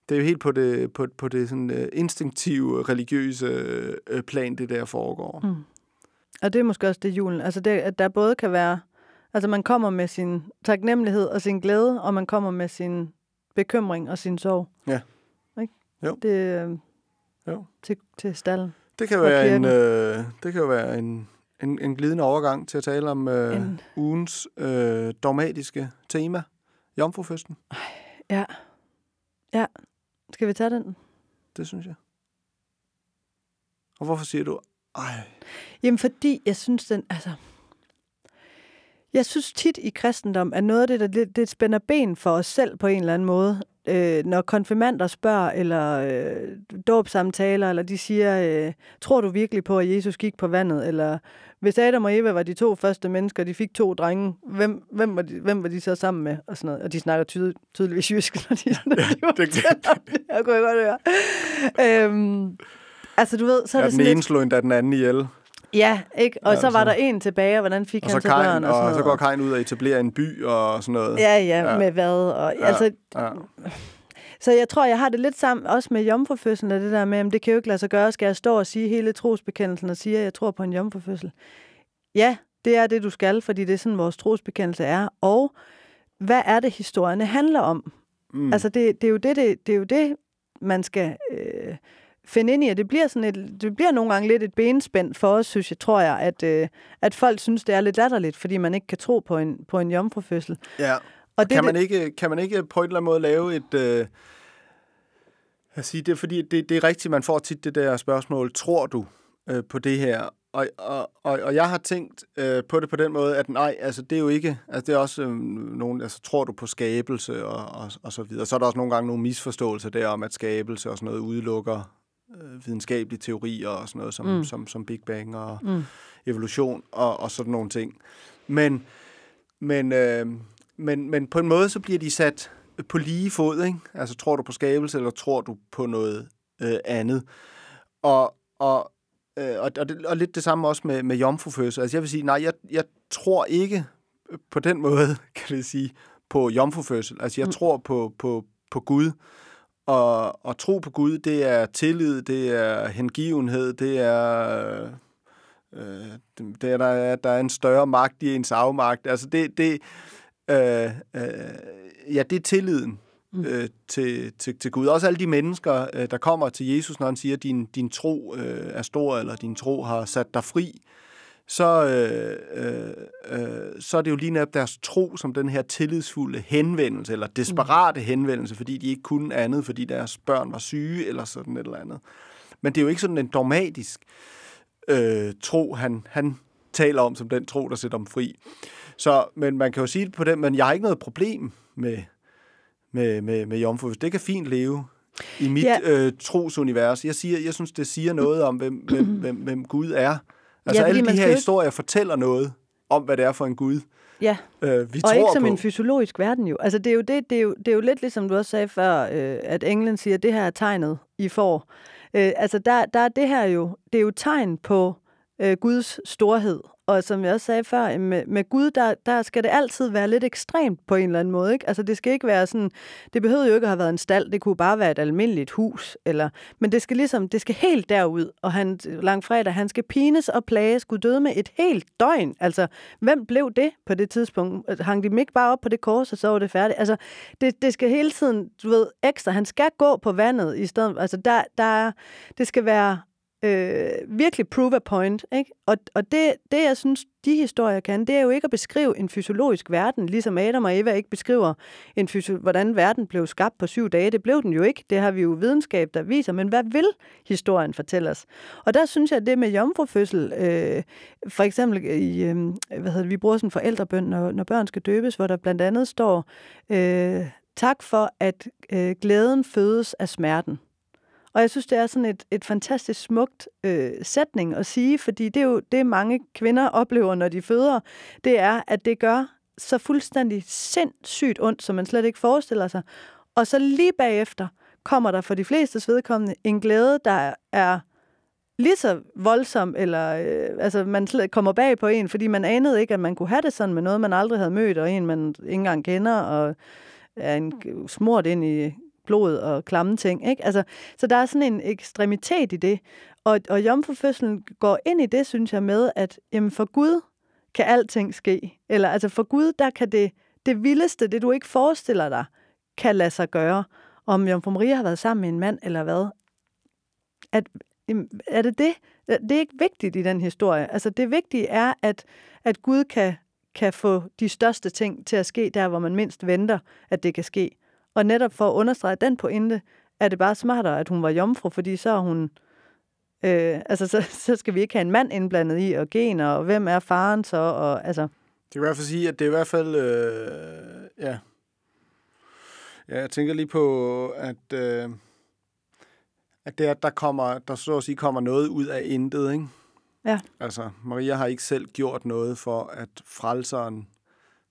det er jo helt på det, på, på det sådan, øh, instinktive, religiøse øh, plan, det der foregår. Mm. Og det er måske også det julen. Altså det, at der både kan være... Altså man kommer med sin taknemmelighed og sin glæde, og man kommer med sin bekymring og sin sorg. Ja. Ikke? Jo. Det øh, Jo. Til, til stallen. Det kan være en, øh, det kan være en, en, en glidende overgang til at tale om øh, En- ugens øh, dogmatiske tema, jomfrufødslen. Ja. Ja. Skal vi tage den? Det synes jeg. Og hvorfor siger du, ej, Jamen, fordi jeg synes, den, altså... Jeg synes tit i kristendom, at noget af det, der lidt, det spænder ben for os selv på en eller anden måde. Øh, når konfirmander spørger, eller øh, dåbsamtaler, eller de siger, øh, tror du virkelig på, at Jesus gik på vandet? Eller hvis Adam og Eva var de to første mennesker, de fik to drenge, hvem, hvem, var, de, hvem var de så sammen med? Og, sådan noget. og de snakker tydel, tydeligvis jysk, når de, når de det- fortæller om det. Jeg kunne jeg godt høre. Øhm, altså, du ved, så er ja, det den sådan ene lidt... slog endda den anden ihjel. Ja, ikke? Og Ja, så var der en tilbage, og hvordan fik Og så, han så børn Kain, og sådan og så går Kain ud og etablerer en by og sådan noget. Ja, ja, Ja. med hvad? Og, Ja, ja, altså, ja. Så jeg tror, jeg har det lidt sammen også med jomfrufødslen, og det der med, at det kan jo ikke lade sig gøre. Skal jeg stå og sige hele trosbekendelsen og sige, at jeg tror på en jomfrufødsel? Ja, det er det, du skal, fordi det er sådan, vores trosbekendelse er. Og hvad er det, historierne handler om? Mm. Altså, det, det, er jo det, det, det er jo det, man skal øh, finde ind i, og det bliver, sådan et, det bliver nogle gange lidt et benspænd for os, synes jeg, tror jeg, at, øh, at folk synes, det er lidt latterligt, fordi man ikke kan tro på en, på en jomfrufødsel. ja. Og det, Kan man, ikke, kan man ikke på en eller anden måde lave et... Øh, jeg siger, det er fordi, det, det er rigtigt, man får tit det der spørgsmål, tror du øh, på det her? Og, og, og, og jeg har tænkt øh, på det på den måde, at nej, altså det er jo ikke, altså det er også øh, nogen, altså tror du på skabelse og, og, og så videre. Så er der også nogle gange nogle misforståelser der om, at skabelse og sådan noget udelukker øh, videnskabelige teorier og sådan noget som, mm. som, som Big Bang og Mm. evolution og, og sådan nogle ting. Men, men, øh, men, men på en måde så bliver de sat på lige fod, ikke? Altså tror du på skabelse, eller tror du på noget øh, andet? Og, og øh, og, og, det, og lidt det samme også med, med jomfrufødsel. Altså jeg vil sige, nej, jeg, jeg tror ikke på den måde, kan det sige, på jomfrufødsel. Altså jeg mm. tror på, på, på Gud, og, og tro på Gud, det er tillid, det er hengivenhed, det er, øh, det er der, der er en større magt i ens afmagt. Altså det, det, øh, øh, ja, det er tilliden mm. øh, til, til, til Gud. Også alle de mennesker, øh, der kommer til Jesus, når han siger, at din, din tro øh, er stor, eller din tro har sat dig fri, så, øh, øh, øh, så er det jo lige netop deres tro som den her tillidsfulde henvendelse, eller desperate mm. henvendelse, fordi de ikke kunne andet, fordi deres børn var syge, eller sådan et eller andet. Men det er jo ikke sådan en dogmatisk øh, tro, han, han taler om, som den tro, der sætter dem fri. Så, men man kan jo sige det på den, men jeg har ikke noget problem med, med, med, med jomfru. Det kan fint leve i mit ja. øh, trosunivers. Jeg, siger, jeg synes, det siger noget om, hvem, hvem, hvem, hvem Gud er. Altså ja, alle de her historier fortæller noget om, hvad det er for en Gud. Ja, øh, vi og tror ikke som på. en fysiologisk verden jo. Altså det er jo, det, det er jo, det er jo lidt ligesom du også sagde før, øh, at englen siger, at det her er tegnet, I får. Øh, altså der, der er det her jo, det er jo tegn på øh, Guds storhed og som jeg også sagde før, øh, med, med Gud, der, der skal det altid være lidt ekstremt på en eller anden måde. Ikke? Altså det skal ikke være sådan, det behøver jo ikke at have været en stald, det kunne bare være et almindeligt hus. Eller, men det skal ligesom, det skal helt derud. Og han, langfredag, han skal pines og plages, Gud døde med et helt døgn. Altså, hvem blev det på det tidspunkt? Altså, hang de ikke bare op på det kors, og så var det færdigt? Altså, det, det skal hele tiden, du ved, ekstra. Han skal gå på vandet i stedet. Altså, der, der, det skal være øh, virkelig prove a point. Ikke? Og, og det, det, jeg synes, de historier kan, det er jo ikke at beskrive en fysiologisk verden, ligesom Adam og Eva ikke beskriver, en fysio- hvordan verden blev skabt på syv dage. Det blev den jo ikke. Det har vi jo videnskab, der viser. Men hvad vil historien fortælle os? Og der synes jeg, at det med jomfrufødsel, øh, for eksempel i, øh, hvad hedder det, vi bruger sådan forældrebøn, når, når børn skal døbes, hvor der blandt andet står, øh, tak for, at øh, glæden fødes af smerten. Og jeg synes, det er sådan et, et fantastisk smukt øh, sætning at sige, fordi det er jo det, mange kvinder oplever, når de føder, det er, at det gør så fuldstændig sindssygt ondt, som man slet ikke forestiller sig. Og så lige bagefter kommer der for de fleste vedkommende en glæde, der er lige så voldsom, eller øh, altså man kommer bag på en, fordi man anede ikke, at man kunne have det sådan med noget, man aldrig havde mødt, og en, man ikke engang kender, og er en smurt ind i blod og klamme ting. Ikke? Altså, så der er sådan en ekstremitet i det. Og, og jomfrufødslen går ind i det, synes jeg, med, at jamen, for Gud kan alting ske. Eller altså for Gud, der kan det, det vildeste, det du ikke forestiller dig, kan lade sig gøre. Om Jomfru Maria har været sammen med en mand, eller hvad. At, er det det? Det er ikke vigtigt i den historie. Altså det vigtige er, at, at Gud kan, kan få de største ting til at ske der, hvor man mindst venter, at det kan ske. Og netop for at understrege den pointe, er det bare smartere, at hun var jomfru, fordi så er hun... Øh, altså, så, så skal vi ikke have en mand indblandet i, og gener, og hvem er faren så, og altså... Det kan i hvert fald sige, at det er i hvert fald... Øh, ja. ja, jeg tænker lige på, at... Øh, at det er, at der kommer, der så at sige kommer noget ud af intet, ikke? Ja. Altså, Maria har ikke selv gjort noget for, at frelseren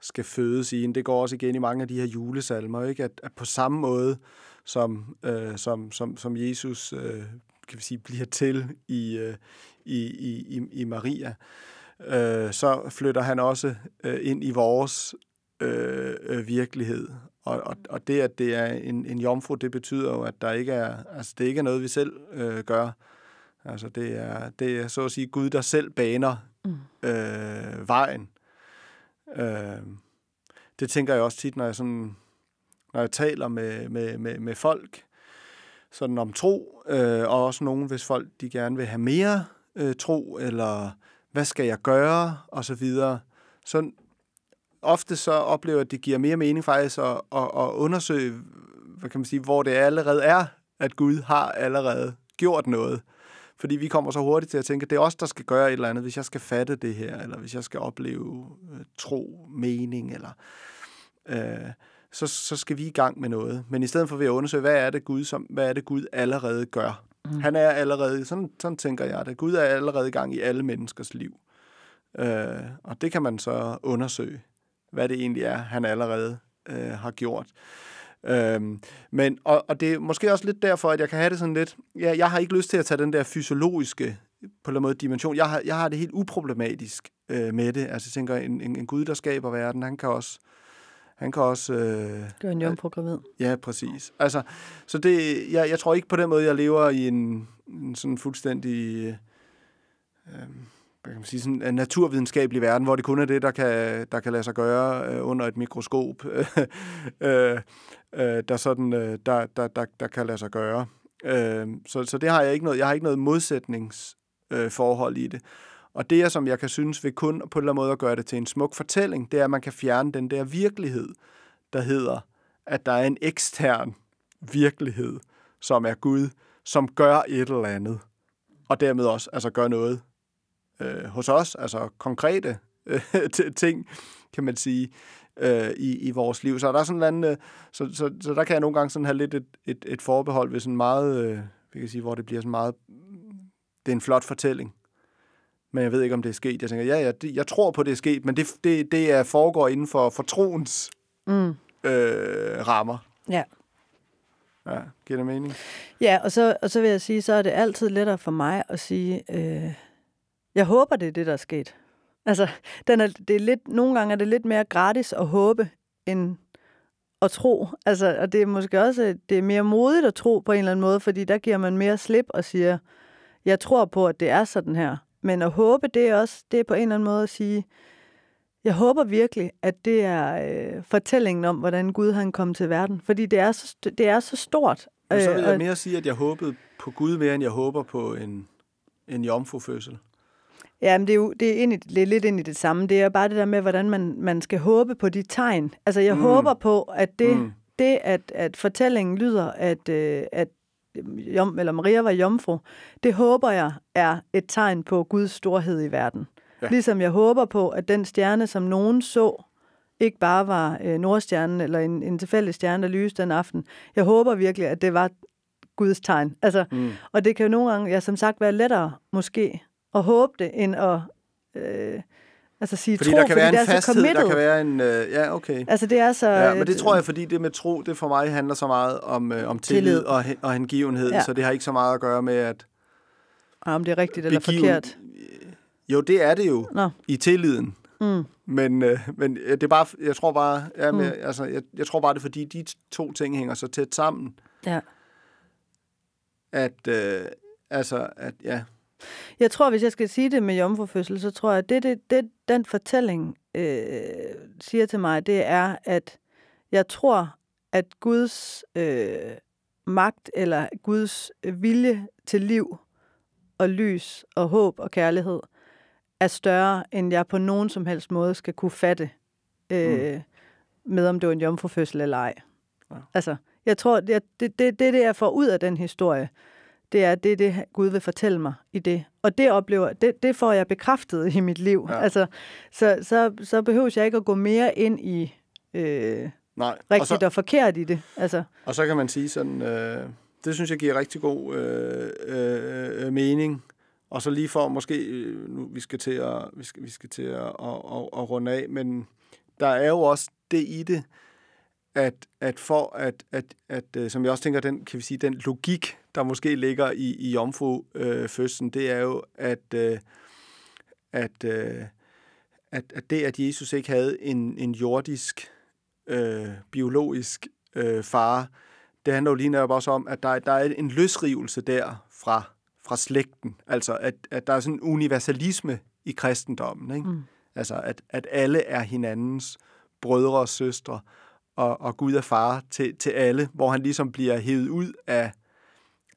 skal fødes i en. Det går også igen i mange af de her julesalmer, ikke? At, at på samme måde, som, øh, som, som, som Jesus øh, kan vi sige, bliver til i, øh, i, i, i Maria, øh, så flytter han også øh, ind i vores øh, øh, virkelighed. Og, og, og det, at det er en, en jomfru, det betyder jo, at der ikke er, altså, det ikke er noget, vi selv øh, gør. Altså, det er, det er så at sige Gud, der selv baner mm. øh, vejen Øh, det tænker jeg også tit, når jeg, sådan, når jeg taler med, med, med, med folk sådan om tro, øh, og også nogen, hvis folk de gerne vil have mere øh, tro, eller hvad skal jeg gøre, og så videre. Så ofte så oplever jeg, at det giver mere mening faktisk at, at, at undersøge, hvad kan man sige, hvor det allerede er, at Gud har allerede gjort noget. Fordi vi kommer så hurtigt til at tænke, at det er os, der skal gøre et eller andet, hvis jeg skal fatte det her, eller hvis jeg skal opleve øh, tro, mening, eller... Øh, så, så skal vi i gang med noget. Men i stedet for ved at undersøge, hvad er det Gud, som, hvad er det Gud allerede gør? Mm. Han er allerede, sådan, sådan tænker jeg det, Gud er allerede i gang i alle menneskers liv. Øh, og det kan man så undersøge, hvad det egentlig er, han allerede øh, har gjort. Øhm, men, og, og det er måske også lidt derfor, at jeg kan have det sådan lidt, ja, jeg har ikke lyst til at tage den der fysiologiske på en måde dimension. Jeg har, jeg har det helt uproblematisk øh, med det. Altså jeg tænker, en, en, en Gud, der skaber verden, han kan også... Han kan også... Øh, Gør en jomfru. Ja, præcis. Altså, så det, jeg, jeg tror ikke på den måde, jeg lever i en, en sådan fuldstændig... Øh, kan man sige, sådan en naturvidenskabelig verden, hvor det kun er det, der kan, der kan lade sig gøre øh, under et mikroskop, øh, øh, der, sådan, øh, der, der, der, der kan lade sig gøre. Øh, så, så det har jeg ikke noget, jeg har ikke noget modsætningsforhold øh, i det. Og det, som jeg kan synes ved kun på en eller anden måde at gøre det til en smuk fortælling, det er, at man kan fjerne den der virkelighed, der hedder, at der er en ekstern virkelighed, som er Gud, som gør et eller andet, og dermed også altså gør noget øh, hos os, altså konkrete øh, ting, kan man sige, øh, i, i vores liv. Så der er sådan en anden, øh, så, så, så der kan jeg nogle gange sådan have lidt et, et, et forbehold ved sådan meget, øh, vi kan sige, hvor det bliver sådan meget, det er en flot fortælling, men jeg ved ikke, om det er sket. Jeg tænker, ja, ja, det, jeg tror på, det er sket, men det, det, det er foregår inden for, for troens mm. øh, rammer. Ja. Ja, giver det mening? Ja, og så, og så vil jeg sige, så er det altid lettere for mig at sige, øh, jeg håber, det er det, der er sket. Altså, den er, det er lidt, nogle gange er det lidt mere gratis at håbe, end at tro. Altså, og det er måske også det er mere modigt at tro på en eller anden måde, fordi der giver man mere slip og siger, jeg tror på, at det er sådan her. Men at håbe, det er også det er på en eller anden måde at sige, jeg håber virkelig, at det er øh, fortællingen om, hvordan Gud han kom til verden. Fordi det er så, det er så stort. Men så vil jeg mere sige, at jeg håbede på Gud mere, end jeg håber på en, en jomfrufødsel. Ja, men det er jo det er, ind i, det er lidt ind i det samme. Det er bare det der med, hvordan man, man skal håbe på de tegn. Altså, jeg mm. håber på, at det, mm. det at, at fortællingen lyder, at, øh, at Jom, eller Maria var jomfru, det håber jeg er et tegn på Guds storhed i verden. Ja. Ligesom jeg håber på, at den stjerne, som nogen så, ikke bare var øh, Nordstjernen eller en, en tilfældig stjerne, der lyste den aften. Jeg håber virkelig, at det var Guds tegn. Altså, mm. Og det kan jo nogle gange, ja, som sagt, være lettere måske at håbe det, end at øh, altså sige fordi tro, der kan fordi være en fasthed, der kan være en, øh, ja, okay. Altså det er så... Ja, men det tror jeg, fordi det med tro, det for mig handler så meget om, øh, om tillid, tillid. Og, og hengivenhed, ja. så det har ikke så meget at gøre med, at... Ja, om det er rigtigt eller begiven, forkert. Jo, det er det jo Nå. i tilliden. Mm. Men, øh, men det er bare, jeg tror bare, ja, mm. altså, jeg, jeg tror bare, det er fordi, de to ting hænger så tæt sammen. Ja. At, øh, altså, at, ja, jeg tror, hvis jeg skal sige det med jomfrufødsel, så tror jeg, at det, det, det den fortælling øh, siger til mig, det er, at jeg tror, at Guds øh, magt eller Guds vilje til liv og lys og håb og kærlighed er større, end jeg på nogen som helst måde skal kunne fatte øh, mm. med, om det var en jomfrufødsel eller ej. Ja. Altså, jeg tror, det, det, det, det, jeg får ud af den historie, det er det, det Gud vil fortælle mig i det. Og det oplever, det, det får jeg bekræftet i mit liv. Ja. Altså, så, så, så behøver jeg ikke at gå mere ind i øh, Nej. rigtigt og, så, og forkert i det. Altså. Og så kan man sige sådan, øh, det synes jeg giver rigtig god øh, øh, mening. Og så lige for måske, øh, nu vi skal til at, vi skal, vi skal til at, at, at, at runde af, men der er jo også det i det, at, at for at, at, at, at, øh, som jeg også tænker, den, kan vi sige, den logik, der måske ligger i, i jomfru-fødslen, det er jo, at, øh, at, øh, at, at det, at Jesus ikke havde en, en jordisk, øh, biologisk øh, far, det handler jo lige netop også om, at der, der er en løsrivelse der fra, fra slægten. Altså, at, at der er sådan en universalisme i kristendommen. Ikke? Mm. Altså, at, at alle er hinandens brødre og søstre, og, og Gud er far til, til alle, hvor han ligesom bliver hævet ud af,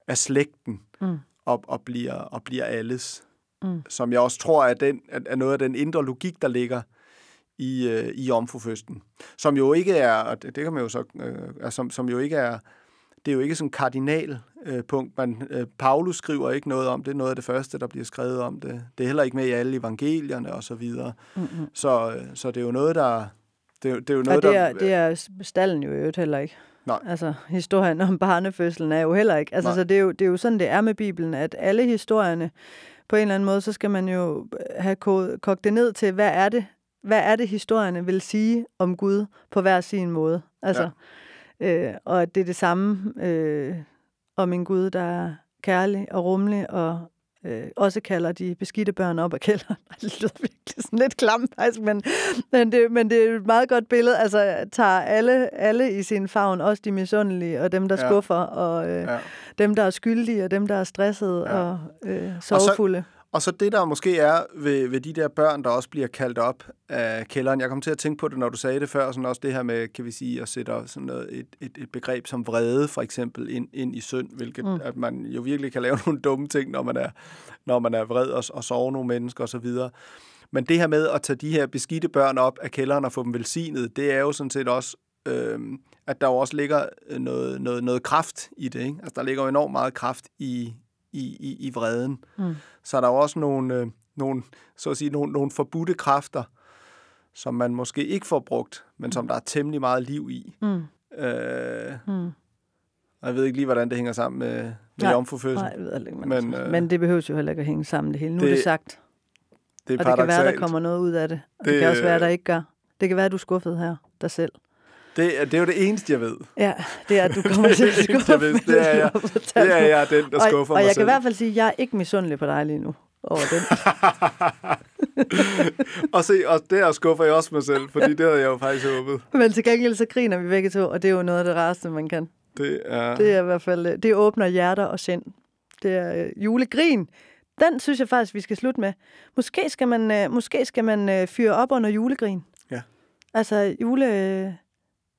af slægten mm. og, og, bliver, og bliver alles. Mm. Som jeg også tror er, den, er noget af den indre logik, der ligger i, øh, i omforføsten. Som jo ikke er, og det, det kan man jo så, øh, som, som jo ikke er, det er jo ikke sådan en kardinal øh, punkt. Man, øh, Paulus skriver ikke noget om det. Det er noget af det første, der bliver skrevet om det. Det er heller ikke med i alle evangelierne og så videre. Mm-hmm. Så, øh, så det er jo noget, der... Det, det er jo noget, ja, det er, der, det er stallen jo øvrigt heller ikke. Nej. Altså, historien om barnefødselen er jo heller ikke. Altså, så det er, jo, det er jo sådan, det er med Bibelen, at alle historierne, på en eller anden måde, så skal man jo have kogt det ned til, hvad er det, hvad er det, historierne vil sige om Gud på hver sin måde. Altså, ja. øh, og at det er det samme øh, om en Gud, der er kærlig og rummelig og øh, også kalder de beskidte børn op af kælderen. Det lyder virkelig sådan lidt klamt, faktisk, men, men, det, men det er et meget godt billede. Altså, tager alle, alle i sin favn, også de misundelige, og dem, der Ja. skuffer, og øh, Ja. dem, der er skyldige, og dem, der er stressede Ja. og øh, sorgfulde. Og så det, der måske er ved, ved de der børn, der også bliver kaldt op af kælderen. Jeg kom til at tænke på det, når du sagde det før, sådan også det her med, kan vi sige, at sætte sådan noget, et, et, et begreb som vrede, for eksempel, ind, ind i synd, hvilket mm. at man jo virkelig kan lave nogle dumme ting, når man er, når man er vred og, og sover nogle mennesker osv. Men det her med at tage de her beskidte børn op af kælderen og få dem velsignet, det er jo sådan set også, øh, at der jo også ligger noget, noget, noget kraft i det. Ikke? Altså, der ligger jo enormt meget kraft i, i, i, i vreden. Mm. Så er der jo også nogle, øh, nogle, så at sige, nogle, nogle forbudte kræfter, som man måske ikke får brugt, men som der er temmelig meget liv i. Mm. Øh, Mm. og jeg ved ikke lige, hvordan det hænger sammen med, med Nej, jomfrufødsel. Nej, jeg ved ikke. Men, Men, øh, men det behøver jo heller ikke at hænge sammen det hele. Nu det- er det sagt. Det er Og det kan være, der kommer noget ud af det. Og det, Det, kan også være, der øh, ikke gør. Det kan være, at du er skuffet her dig selv. Det, er, det er jo det eneste, jeg ved. Ja, det er, at du kommer til at er det skuffe jeg ved. Det er jeg. Det er jeg, den, der skuffer og, og mig jeg selv. kan i hvert fald sige, at jeg er ikke misundelig på dig lige nu over den. og se, og der skuffer jeg også mig selv, fordi det havde jeg jo faktisk håbet. Men til gengæld så griner vi begge to, og det er jo noget af det rareste, man kan. Det er... Det er i hvert fald, øh, det åbner hjerter og sind. Det er øh, julegrin. Den synes jeg faktisk, vi skal slutte med. Måske skal man, øh, måske skal man øh, fyre op under julegrin. Ja. Altså, jule, øh,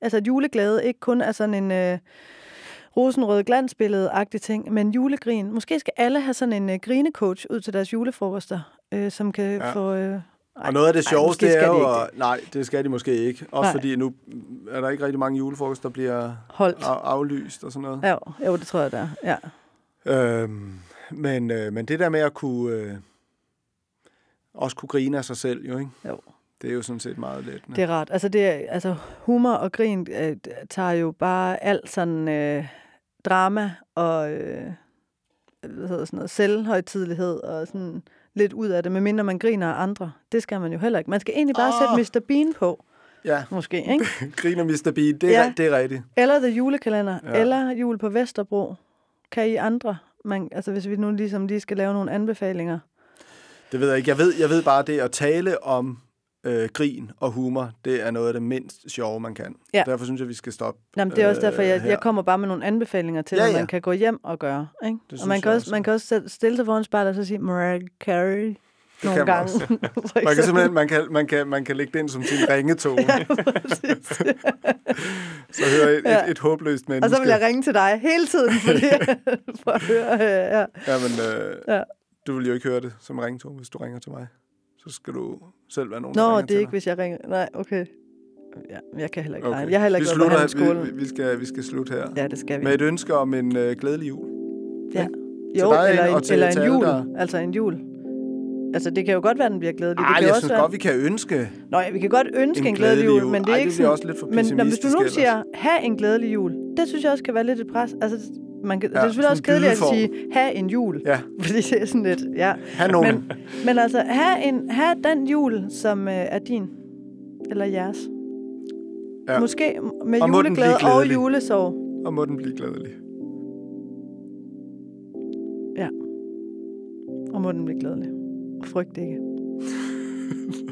altså et juleglæde ikke kun er sådan en øh, rosenrød glansbillede-agtig ting, men julegrin. Måske skal alle have sådan en øh, grinecoach ud til deres julefrokoster, øh, som kan Ja. få... Øh, Og noget af det ej, sjoveste måske er skal de jo... ikke at- Nej, det skal de måske ikke. Også Nej. fordi nu er der ikke rigtig mange julefrokoster, der bliver holdt. af- aflyst og sådan noget. Ja, jo, det tror jeg, der er. Ja. Øhm, men, øh, men det der med at kunne... Øh, også kunne grine af sig selv, jo, ikke? Jo. Det er jo sådan set meget let. Det er rart. Altså, det er, altså humor og grin øh, tager jo bare alt sådan øh, drama og øh, hvad hedder sådan noget, selvhøjtidelighed og sådan lidt ud af det, medmindre man griner af andre. Det skal man jo heller ikke. Man skal egentlig bare oh. sætte Mr. Bean på, Ja, måske, ikke? griner Mr. Bean, det er, Ja. det er rigtigt. Eller The Julekalender, ja. eller Jul på Vesterbro. Kan I andre? Man, altså, hvis vi nu ligesom lige skal lave nogle anbefalinger. Det ved jeg ikke. Jeg ved, jeg ved bare, det at tale om øh, grin og humor, det er noget af det mindst sjove, man kan. Ja. Derfor synes jeg, vi skal stoppe. Jamen, det er også derfor, jeg, her. jeg kommer bare med nogle anbefalinger til, Ja, hvad ja. man kan gå hjem og gøre. Ikke? synes Og man kan, også, også. man kan også stille sig foran spejlet og så sige, Mariah Carey, nogle kan man gange. også. for Man kan simpelthen man kan, man kan, man kan lægge det ind som sin ringetone. Præcis. så hører et, Ja. et, et håbløst menneske. og så vil jeg ringe til dig hele tiden, fordi, for at høre. øh, Ja. Jamen, øh, Ja. du vil jo ikke høre det som ringetone, hvis du ringer til mig. Så skal du selv være nogen, Nå, der ringer det er ikke, dig. hvis jeg ringer. Nej, okay. Ja, jeg kan heller ikke Okay. okay. Jeg har heller vi ikke været på slutter, vi, vi, skal, vi skal slutte her. Ja, det skal vi. Med et ønske om en øh, glædelig jul. Ja. Til Jo, dig eller en, til- eller en jul. der- Altså en jul. Altså, det kan jo godt være, den bliver glædelig. det Ej, kan jeg også synes være... godt, vi kan ønske. Nå ja, vi kan godt ønske En en, glædelig jul, jul. men det er Ej, ikke det sådan... også lidt for men når, hvis du nu ellers. siger, have en glædelig jul, det synes jeg også kan være lidt et pres. Altså, man kan, ja, det er selvfølgelig også kedeligt at sige, have en jul. Ja, Fordi det er sådan lidt, ja. have nogen. Men, men altså, have, en, have den jul, som øh, er din. Eller jeres. Ja. Ja. Måske med Og juleglæde og julesorg. Og må den blive glædelig. Og må den blive glædelig. Og frygt ikke.